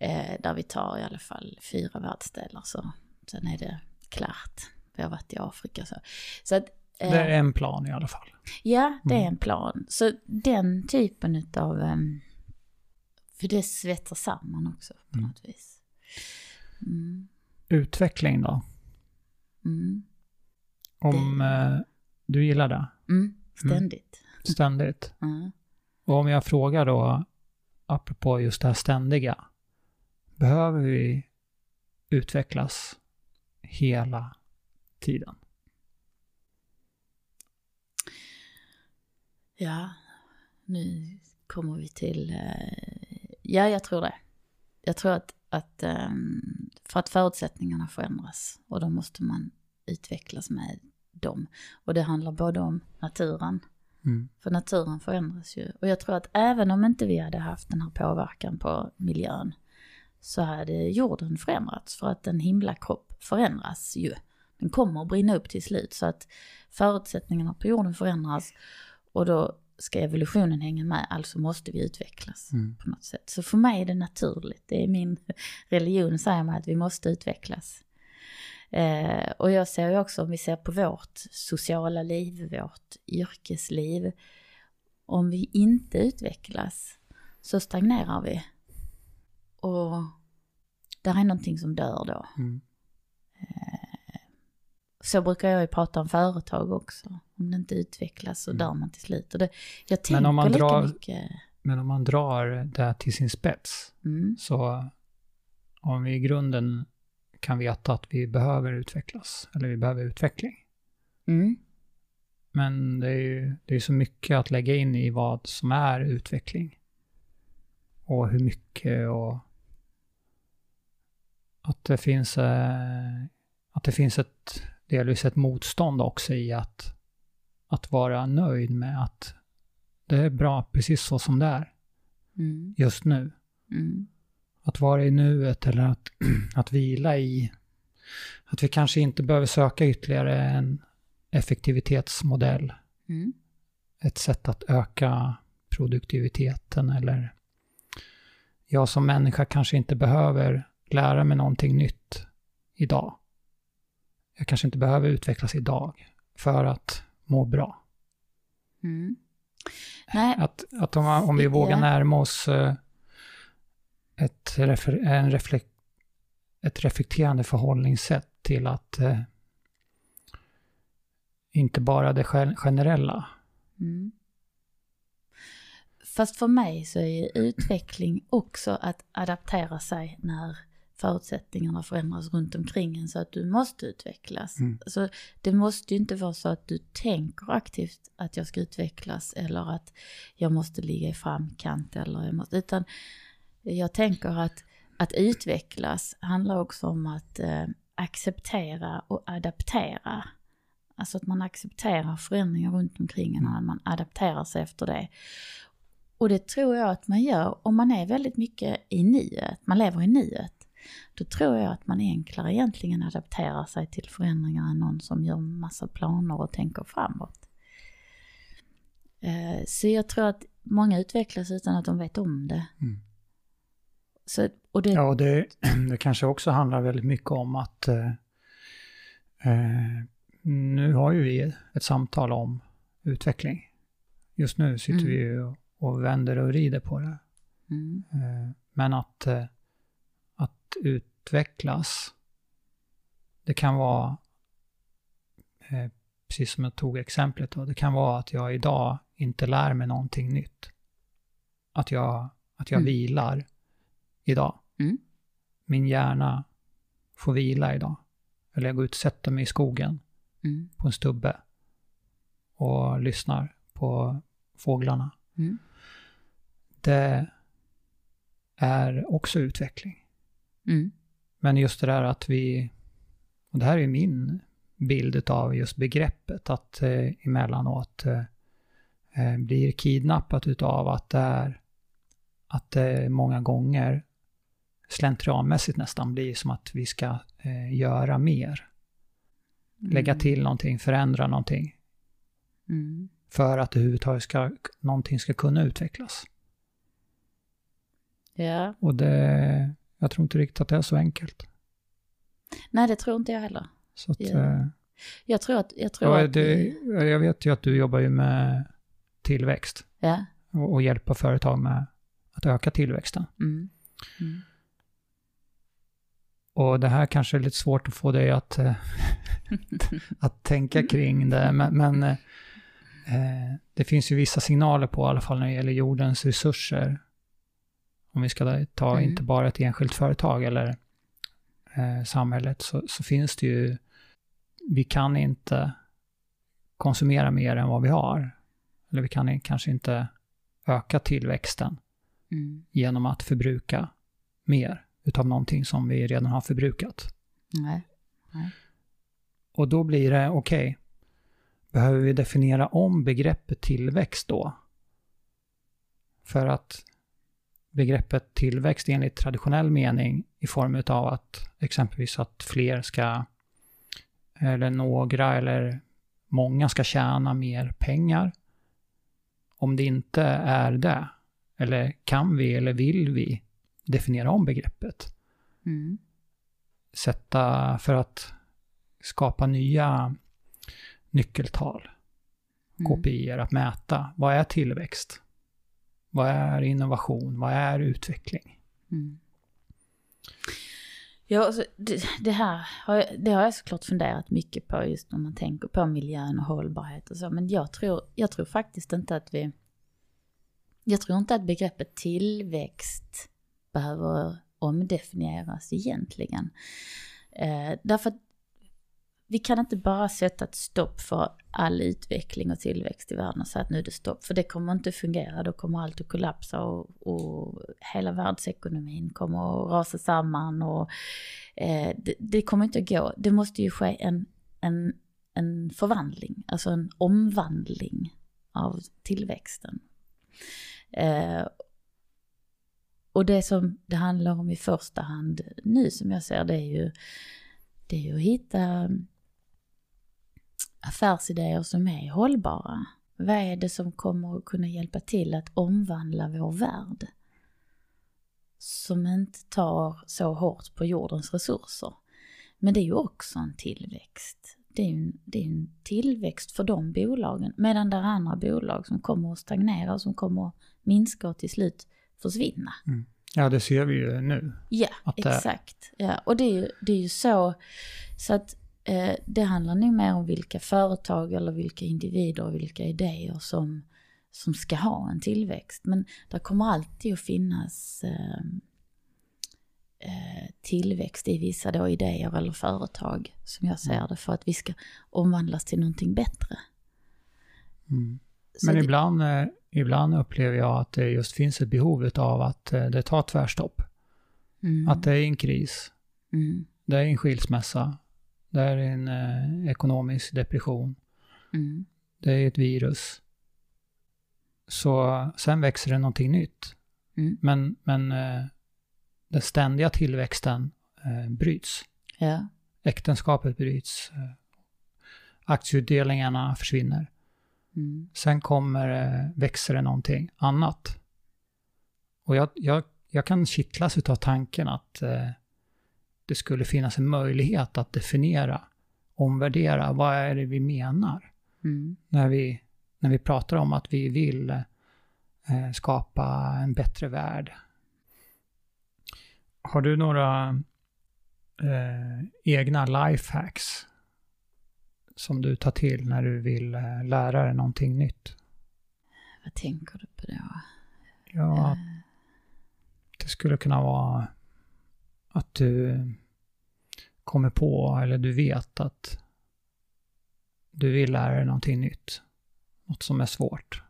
Eh, där vi tar i alla fall fyra världsdelar, så sen är det klart. Vi har varit i Afrika så. så att, eh,
Det är en plan i alla fall.
Ja, det är
Mm.
en plan. Så den typen utav... em, för det svettar samman också på
Mm.
något vis. Mm.
Utveckling då?
Mm.
Om eh, du gillar det
Mm. Ständigt.
ständigt.
Mm.
Och om jag frågar då, apropå just det här ständiga. Behöver vi utvecklas hela tiden?
Ja, nu kommer vi till... eh, ja, jag tror det. Jag tror att, att em, för att förutsättningarna förändras och då måste man utvecklas med dem. Och det handlar både om naturen
Mm.
För naturen förändras ju. Och jag tror att även om inte vi hade haft den här påverkan på miljön så hade jorden förändrats. För att en himlakropp förändras ju. Den kommer att brinna upp till slut. Så att förutsättningarna på jorden förändras och då ska evolutionen hänga med. Alltså måste vi utvecklas
Mm.
på något sätt. Så för mig är det naturligt. Det är min religion säger mig att vi måste utvecklas. Eh, och jag ser ju också om vi ser på vårt sociala liv, vårt yrkesliv. Om vi inte utvecklas så stagnerar vi. Och där är någonting som dör då.
Mm.
Så brukar jag ju prata om företag också. Om det inte utvecklas så
Mm.
dör man till slut. Och det, jag tänker
Men om man drar-
mycket.
Men om man drar det till sin spets
Mm,
så om vi i grunden kan veta att vi behöver utvecklas, eller vi behöver utveckling.
mm,
Men det är ju det är så mycket att lägga in i vad som är utveckling. Och hur mycket och att det finns, eh, att det finns ett, delvis ett motstånd också i att, att vara nöjd med att det är bra precis så som det är
mm,
just nu.
mm,
att vara i nuet eller att, att vila i. Att vi kanske inte behöver söka ytterligare en effektivitetsmodell.
Mm.
Ett sätt att öka produktiviteten eller jag som människa kanske inte behöver lära mig någonting nytt idag. Jag kanske inte behöver utvecklas idag för att må bra.
Mm.
Att, att om, om vi
Ja.
vågar närma oss eh, ett, refer, en reflek, ett reflekterande förhållningssätt till att eh, inte bara det gen- generella.
Mm. Fast för mig så är ju utveckling också att adaptera sig när förutsättningarna förändras runt omkring en så att du måste utvecklas.
Mm.
Så det måste ju inte vara så att du tänker aktivt att jag ska utvecklas eller att jag måste ligga i framkant eller jag måste, utan jag tänker att att utvecklas handlar också om att eh, acceptera och adaptera. Alltså att man accepterar förändringar runt omkring en och att man adapterar sig efter det. Och det tror jag att man gör om man är väldigt mycket i nuet, man lever i nuet. Då tror jag att man enklare egentligen adapterar sig till förändringar än någon som gör massa planer och tänker framåt. Eh, Så jag tror att många utvecklas utan att de vet om det.
Mm.
Så, och det,
Ja, det, det kanske också handlar väldigt mycket om att eh, eh, nu har ju vi ett samtal om utveckling. Just nu sitter
Mm.
vi ju och, och vänder och rider på det.
Mm,
Eh, Men att, eh, att utvecklas, det kan vara, eh, precis som jag tog exemplet då, det kan vara att jag idag inte lär mig någonting nytt. Att jag, att jag
Mm.
vilar idag.
Mm.
Min hjärna får vila idag. Eller jag går ut och sätter mig i skogen
mm,
på en stubbe och lyssnar på fåglarna.
mm,
Det är också utveckling.
Mm,
Men just det där att vi, och det här är min bild av just begreppet, att eh, emellanåt eh, eh, blir kidnappat utav att det är, att det många gånger slentrianmässigt nästan blir som att vi ska eh, göra mer. Lägga
mm,
till någonting, förändra någonting.
Mm.
För att överhuvudtaget ska, någonting ska kunna utvecklas.
Ja,
Och det, jag tror inte riktigt att det är så enkelt.
nej det tror inte jag heller.
Så att, eh,
Jag tror att, jag tror att
det, jag vet ju att du jobbar ju med tillväxt
ja,
och, och hjälper företag med att öka tillväxten.
mm, mm,
Och det här kanske är lite svårt att få dig att, eh, att tänka kring det, men, men eh, eh, det finns ju vissa signaler på i alla fall när det gäller jordens resurser. Om vi ska ta
Mm.
inte bara ett enskilt företag eller eh, samhället så, så finns det ju, vi kan inte konsumera mer än vad vi har. Eller vi kan kanske inte öka tillväxten
mm,
genom att förbruka mer utav någonting som vi redan har förbrukat.
nej,
Och då blir det, okej, behöver vi definiera om begreppet tillväxt då? För att begreppet tillväxt enligt traditionell mening i form utav att exempelvis att fler ska, eller några eller många ska tjäna mer pengar. Om det inte är det, eller kan vi eller vill vi definiera om begreppet?
mm,
sätta för att skapa nya nyckeltal,
mm,
KPI, att mäta. Vad är tillväxt? Vad är innovation? Vad är utveckling?
Mm. Ja, alltså, det, det här har jag, det har jag såklart funderat mycket på just när man tänker på miljön och hållbarhet och så. Men jag tror, jag tror faktiskt inte att vi... Jag tror inte att begreppet tillväxt behöver omdefinieras egentligen. Eh, därför att vi kan inte bara sätta ett stopp för all utveckling och tillväxt i världen och säga att nu är det stopp. För det kommer inte fungera, då kommer allt att kollapsa och, och hela världsekonomin kommer att rasa samman och eh, det, det kommer inte att gå. Det måste ju ske en, en, en förvandling, alltså en omvandling av tillväxten. Eh, och det som det handlar om i första hand nu som jag ser det är ju, det är ju att hitta affärsidéer som är hållbara. Vad är det som kommer att kunna hjälpa till att omvandla vår värld? Som inte tar så hårt på jordens resurser. Men det är ju också en tillväxt. Det är en, det är en tillväxt för de bolagen. Medan det är andra bolag som kommer att stagnera som kommer att minska och till slut försvinna.
Mm. Ja, det ser vi ju nu.
Ja,
det...
exakt. Ja, och det är, ju, det är ju så, så att det handlar nog mer om vilka företag eller vilka individer och vilka idéer som, som ska ha en tillväxt. Men det kommer alltid att finnas eh, eh, tillväxt i vissa då idéer eller företag som jag ser mm. det för att vi ska omvandlas till någonting bättre.
Mm. Men det... ibland, eh, ibland upplever jag att det just finns ett behov av att eh, det tar tvärstopp. Mm. Att det är en kris. Mm. Det är en skilsmässa. Det är en eh, ekonomisk depression. Mm. Det är ett virus. Så sen växer det någonting nytt. Mm. Men, men eh, den ständiga tillväxten eh, bryts.
Ja.
Äktenskapet bryts. Eh, aktieutdelningarna försvinner. Mm. Sen kommer, eh, växer det någonting annat. Och jag, jag, jag kan kittlas av tanken att eh, det skulle finnas en möjlighet att definiera, omvärdera, vad är det vi menar? Mm. När, vi, när vi pratar om att vi vill eh, skapa en bättre värld. Har du några eh, egna lifehacks som du tar till när du vill eh, lära dig någonting nytt?
Vad tänker du på då?
Ja, uh. det skulle kunna vara att du kommer på, eller du vet att du vill lära dig någonting nytt. Något som är svårt.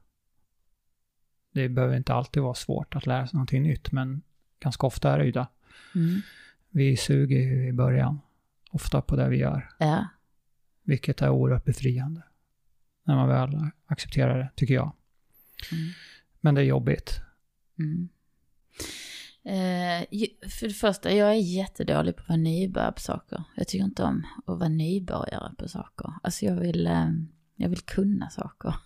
Det behöver inte alltid vara svårt att lära sig någonting nytt, men ganska ofta är det ju det. Mm. Vi suger ju i början, ofta på det vi gör.
Ja.
Vilket är oerhört befriande. När man väl accepterar det, tycker jag. Mm. Men det är jobbigt.
Mm. Eh, för det första, jag är jättedålig på att vara nybörjare på saker. Jag tycker inte om att vara nybörjare på saker. Alltså jag vill, eh, jag vill kunna saker.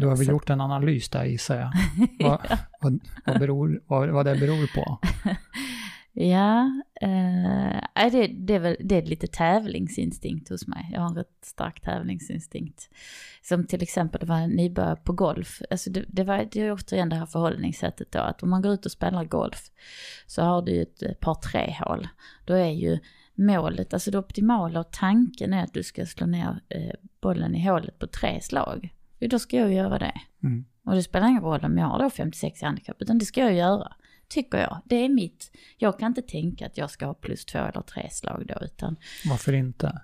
Du har väl så. gjort en analys där gissar jag. vad, vad, vad, beror, vad, vad det beror på?
Ja, eh, det, det, är väl, det är lite tävlingsinstinkt hos mig. Jag har en rätt stark tävlingsinstinkt. Som till exempel, det var nybörjare på golf. Alltså det, det, var, det är återigen det här förhållningssättet då, att om man går ut och spelar golf så har du ett par tre hål. Då är ju målet, alltså det optimala och tanken är att du ska slå ner eh, bollen i hålet på tre slag. Jo, då ska jag göra det. Mm. Och det spelar ingen roll om jag har då 56 handikapp, utan det ska jag göra tycker jag. Det är mitt. Jag kan inte tänka att jag ska ha plus två eller tre slag då, utan...
Varför inte?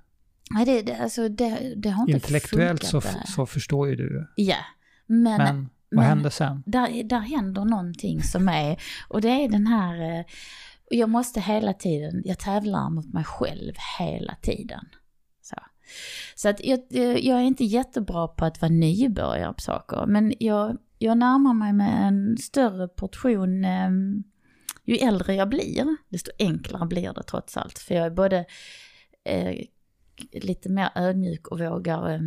Nej, det, det, alltså, det, det har inte
Intellektuellt så, så förstår ju du.
Ja. Men,
men vad
men,
händer sen?
Där, där händer någonting som är, och det är den här, eh, jag måste hela tiden, jag tävlar mot mig själv hela tiden. Så, så att jag, jag är inte jättebra på att vara nybörjare på saker, men jag jag närmar mig med en större portion eh, ju äldre jag blir, desto enklare blir det trots allt. För jag är både eh, lite mer ödmjuk och vågar eh,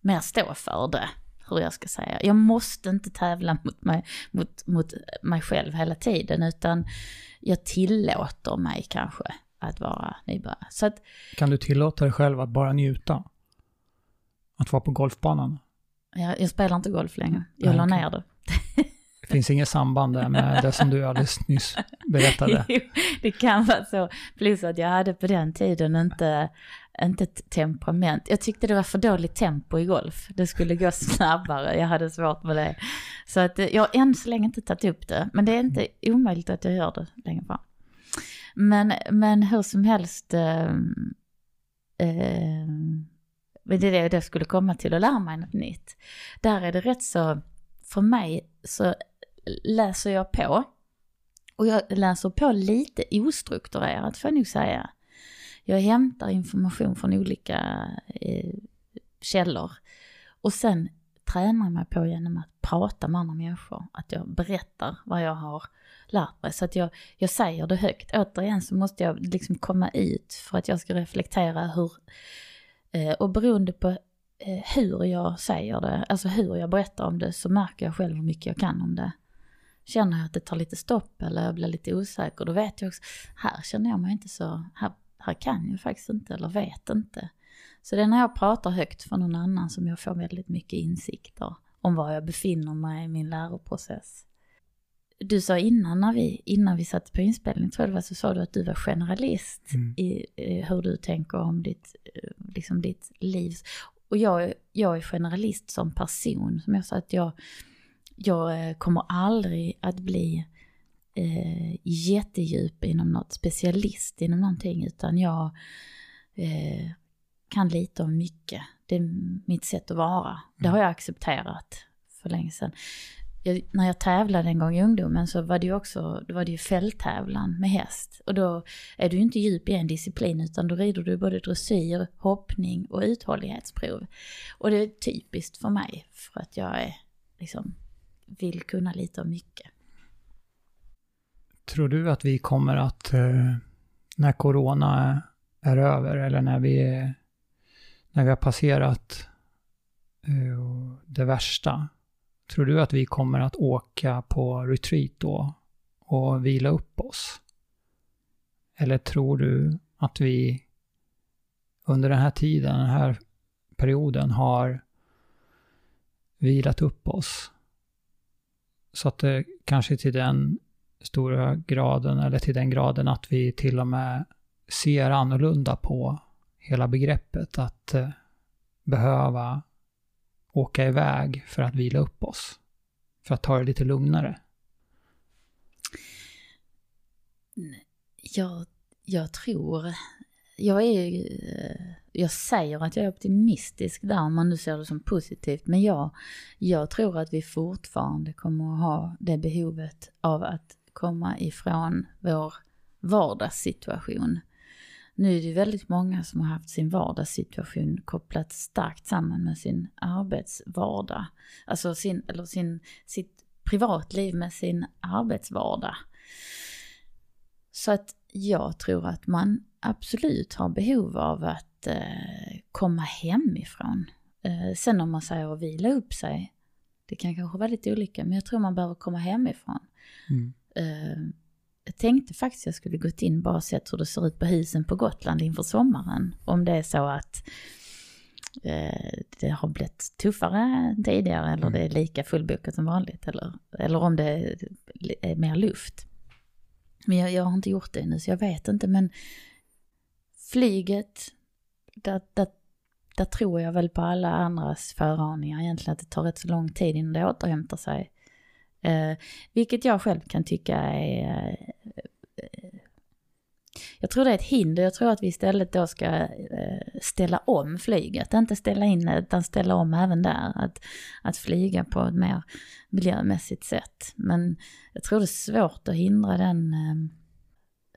mer stå för det, hur jag ska säga. Jag måste inte tävla mot mig, mot, mot mig själv hela tiden, utan jag tillåter mig kanske att vara nybörjare. Så att,
kan du tillåta dig själv att bara njuta? Att vara på golfbanan?
Jag, jag spelar inte golf längre. Jag la ner det.
Det finns inget samband där med det som du alldeles nyss berättade.
Jo, det kan vara så. Plus att jag hade på den tiden inte, inte ett temperament. Jag tyckte det var för dåligt tempo i golf. Det skulle gå snabbare. Jag hade svårt med det. Så att jag har än så länge inte tagit upp det. Men det är inte omöjligt att jag gör det längre fram. Men, men hur som helst. Eh, eh, men det är det jag skulle komma till och lära mig något nytt. Där är det rätt så, för mig så läser jag på. Och jag läser på lite ostrukturerat får jag nog säga. Jag hämtar information från olika eh, källor. Och sen tränar jag mig på genom att prata med andra människor. Att jag berättar vad jag har lärt mig. Så att jag, jag säger det högt. Återigen så måste jag liksom komma ut för att jag ska reflektera hur... Eh, och beroende på eh, hur jag säger det, alltså hur jag berättar om det, så märker jag själv hur mycket jag kan om det. Känner jag att det tar lite stopp eller jag blir lite osäker, då vet jag också, här känner jag mig inte så, här, här kan jag faktiskt inte eller vet inte. Så det är när jag pratar högt för någon annan som jag får väldigt mycket insikter om var jag befinner mig i min läroprocess. Du sa innan när vi, innan vi satte på inspelning, tror jag det var, så sa du att du var generalist mm. i, hur du tänker om ditt, liksom ditt liv. Och jag, jag är generalist som person, som jag sa att jag, jag eh, kommer aldrig att bli eh, jättedjup inom något, specialist inom någonting, utan jag eh, kan lite om mycket. Det är mitt sätt att vara. Det mm. har jag accepterat för länge sedan. Jag, när jag tävlade en gång i ungdomen så var det ju också då var det ju fälttävlan med häst. Och då är du ju inte djup i en disciplin utan då rider du både dressyr, hoppning och uthållighetsprov. Och det är typiskt för mig för att jag är, liksom, vill kunna lite om mycket.
Tror du att vi kommer att, eh, när corona är över eller när vi är när vi har passerat eh, det värsta, tror du att vi kommer att åka på retreat då och vila upp oss? Eller tror du att vi under den här tiden, den här perioden har vilat upp oss? Så att det kanske till den stora graden, eller till den graden att vi till och med ser annorlunda på hela begreppet att eh, behöva åka iväg för att vila upp oss. För att ta det lite lugnare.
Jag, jag tror, jag är jag säger att jag är optimistisk där om man nu ser det som positivt. Men jag, jag tror att vi fortfarande kommer att ha det behovet av att komma ifrån vår vardagssituation. Nu är det väldigt många som har haft sin vardagssituation kopplat starkt samman med sin arbetsvardag. Alltså sin, eller sin, sitt privatliv med sin arbetsvardag. Så att jag tror att man absolut har behov av att eh, komma hemifrån. Eh, sen om man säger att vila upp sig, det kan kanske vara lite olika, men jag tror man behöver komma hemifrån. Mm. Eh, jag tänkte faktiskt jag skulle gått in bara och sett hur det ser ut på husen på Gotland inför sommaren. Om det är så att eh, det har blivit tuffare tidigare eller mm. det är lika fullbokat som vanligt. Eller, eller om det är mer luft. Men jag, jag har inte gjort det ännu så jag vet inte. Men flyget, där, där, där tror jag väl på alla andras föraningar egentligen att det tar rätt så lång tid innan det återhämtar sig. Eh, vilket jag själv kan tycka är... Eh, jag tror det är ett hinder. Jag tror att vi istället då ska eh, ställa om flyget. Inte ställa in utan ställa om även där. Att, att flyga på ett mer miljömässigt sätt. Men jag tror det är svårt att hindra den eh,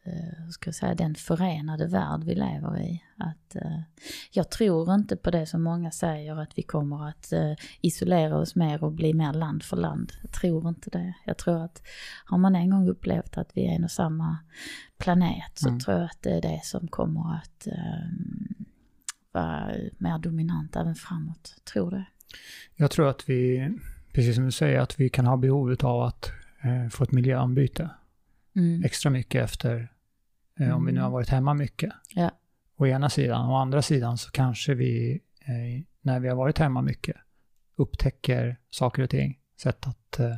hur ska jag säga, den förenade värld vi lever i. Att, eh, jag tror inte på det som många säger att vi kommer att eh, isolera oss mer och bli mer land för land. Jag tror inte det. Jag tror att har man en gång upplevt att vi är en och samma planet så mm. tror jag att det är det som kommer att eh, vara mer dominant även framåt. Jag tror det.
Jag tror att vi, precis som du säger, att vi kan ha behovet av att eh, få ett miljöombyte mm. extra mycket efter eh, om vi nu har mm. varit hemma mycket. Ja. Å ena sidan. Å andra sidan så kanske vi, eh, när vi har varit hemma mycket, upptäcker saker och ting. Sätt att eh,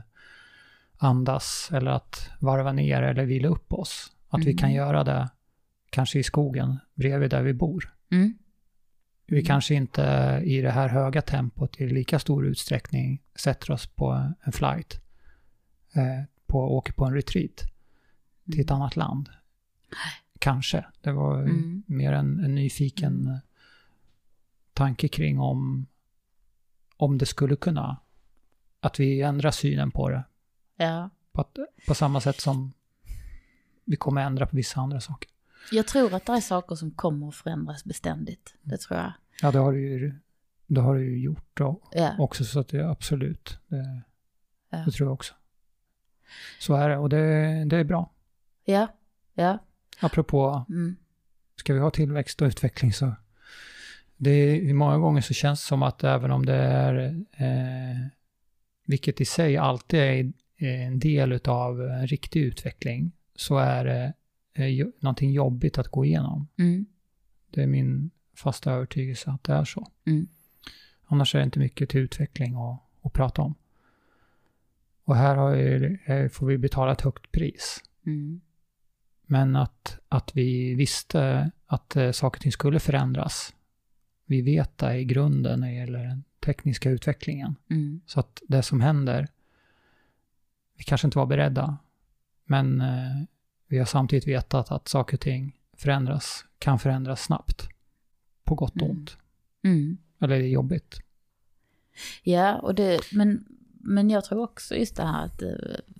andas eller att varva ner eller vila upp oss. Att mm. vi kan göra det kanske i skogen bredvid där vi bor. Mm. Vi mm. kanske inte i det här höga tempot i lika stor utsträckning sätter oss på en flight, eh, på, åker på en retreat till ett annat land. Kanske. Det var mm. mer en, en nyfiken mm. tanke kring om, om det skulle kunna, att vi ändrar synen på det. Ja. På, att, på samma sätt som vi kommer ändra på vissa andra saker.
Jag tror att det är saker som kommer att förändras beständigt. Det tror jag.
Ja, det har du ju, det har du ju gjort då, ja. också, så att det är absolut. Det,
Ja.
Det tror jag också. Så är det och det, det är bra.
Ja, ja.
Apropå,
Mm.
ska vi ha tillväxt och utveckling så det är, många gånger så känns det som att även om det är, eh, vilket i sig alltid är en del av en riktig utveckling, så är det eh, någonting jobbigt att gå igenom.
Mm.
Det är min fasta övertygelse att det är så.
Mm.
Annars är det inte mycket till utveckling att, att prata om. Och här ju, eh, får vi betala ett högt pris.
Mm.
Men att, att vi visste att eh, saker och ting skulle förändras. Vi vet det i grunden när det gäller den tekniska utvecklingen.
Mm.
Så att det som händer, vi kanske inte var beredda, men eh, vi har samtidigt vetat att saker och ting förändras, kan förändras snabbt. På gott och
Mm.
ont.
Mm.
Eller det är jobbigt.
Ja, och det, men, men jag tror också just det här att eh,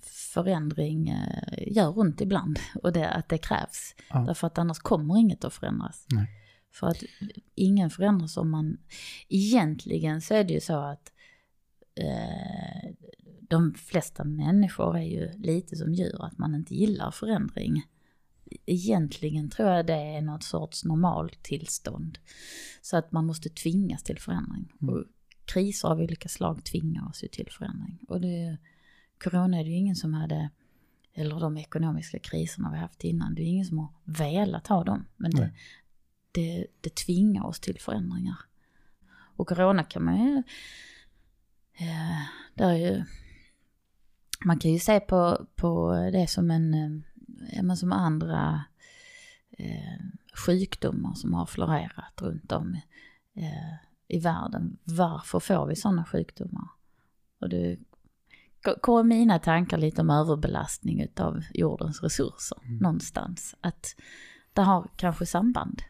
förändring eh, gör ont ibland och det, att det krävs.
Ja.
Därför att annars kommer inget att förändras.
Nej.
För att ingen förändras om man... Egentligen så är det ju så att eh, de flesta människor är ju lite som djur, att man inte gillar förändring. Egentligen tror jag det är något sorts normaltillstånd. Så att man måste tvingas till förändring.
Mm.
Och kriser av olika slag tvingar oss ju till förändring. Och det, corona är det ju ingen som hade, eller de ekonomiska kriserna vi haft innan, det är ingen som har velat ha dem. Men det, det, det tvingar oss till förändringar. Och corona kan man ju, eh, det är ju, man kan ju se på, på det som en, men som andra eh, sjukdomar som har florerat runt om eh, i världen. Varför får vi sådana sjukdomar? Och det ko- kommer mina tankar lite om överbelastning utav jordens resurser
Mm.
någonstans. Att det har kanske samband.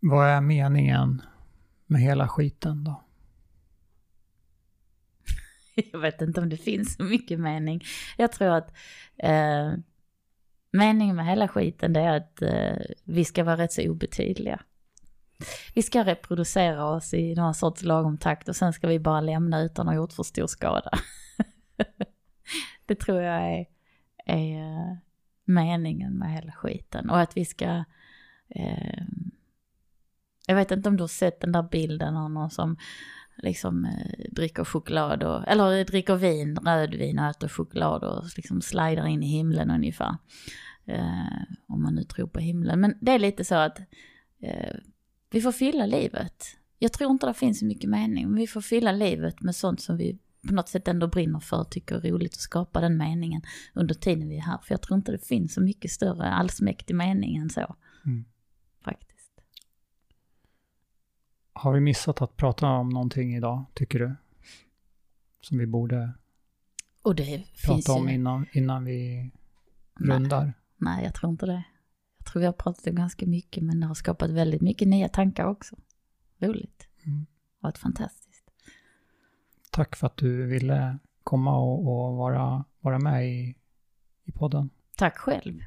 Vad är meningen med hela skiten då?
Jag vet inte om det finns så mycket mening. Jag tror att eh, meningen med hela skiten det är att eh, vi ska vara rätt så obetydliga. Vi ska reproducera oss i någon sorts lagom takt och sen ska vi bara lämna utan att ha gjort för stor skada. det tror jag är, är eh, meningen med hela skiten. Och att vi ska... Eh, jag vet inte om du har sett den där bilden av någon som liksom eh, dricker choklad och, eller dricker vin, rödvin och äter choklad och liksom slidar in i himlen ungefär. Eh, om man nu tror på himlen. Men det är lite så att eh, vi får fylla livet. Jag tror inte det finns så mycket mening, men vi får fylla livet med sånt som vi på något sätt ändå brinner för tycker är roligt att skapa den meningen under tiden vi är här. För jag tror inte det finns så mycket större allsmäktig mening än så.
Mm.
Faktiskt.
Har vi missat att prata om någonting idag, tycker du? Som vi borde
Och det finns
prata om
ju...
innan, innan vi
Nej.
rundar?
Nej, jag tror inte det. Tror vi har pratat om ganska mycket, men det har skapat väldigt mycket nya tankar också. Roligt.
Mm.
Varit fantastiskt.
Tack för att du ville komma och, och vara, vara med i, i podden.
Tack själv.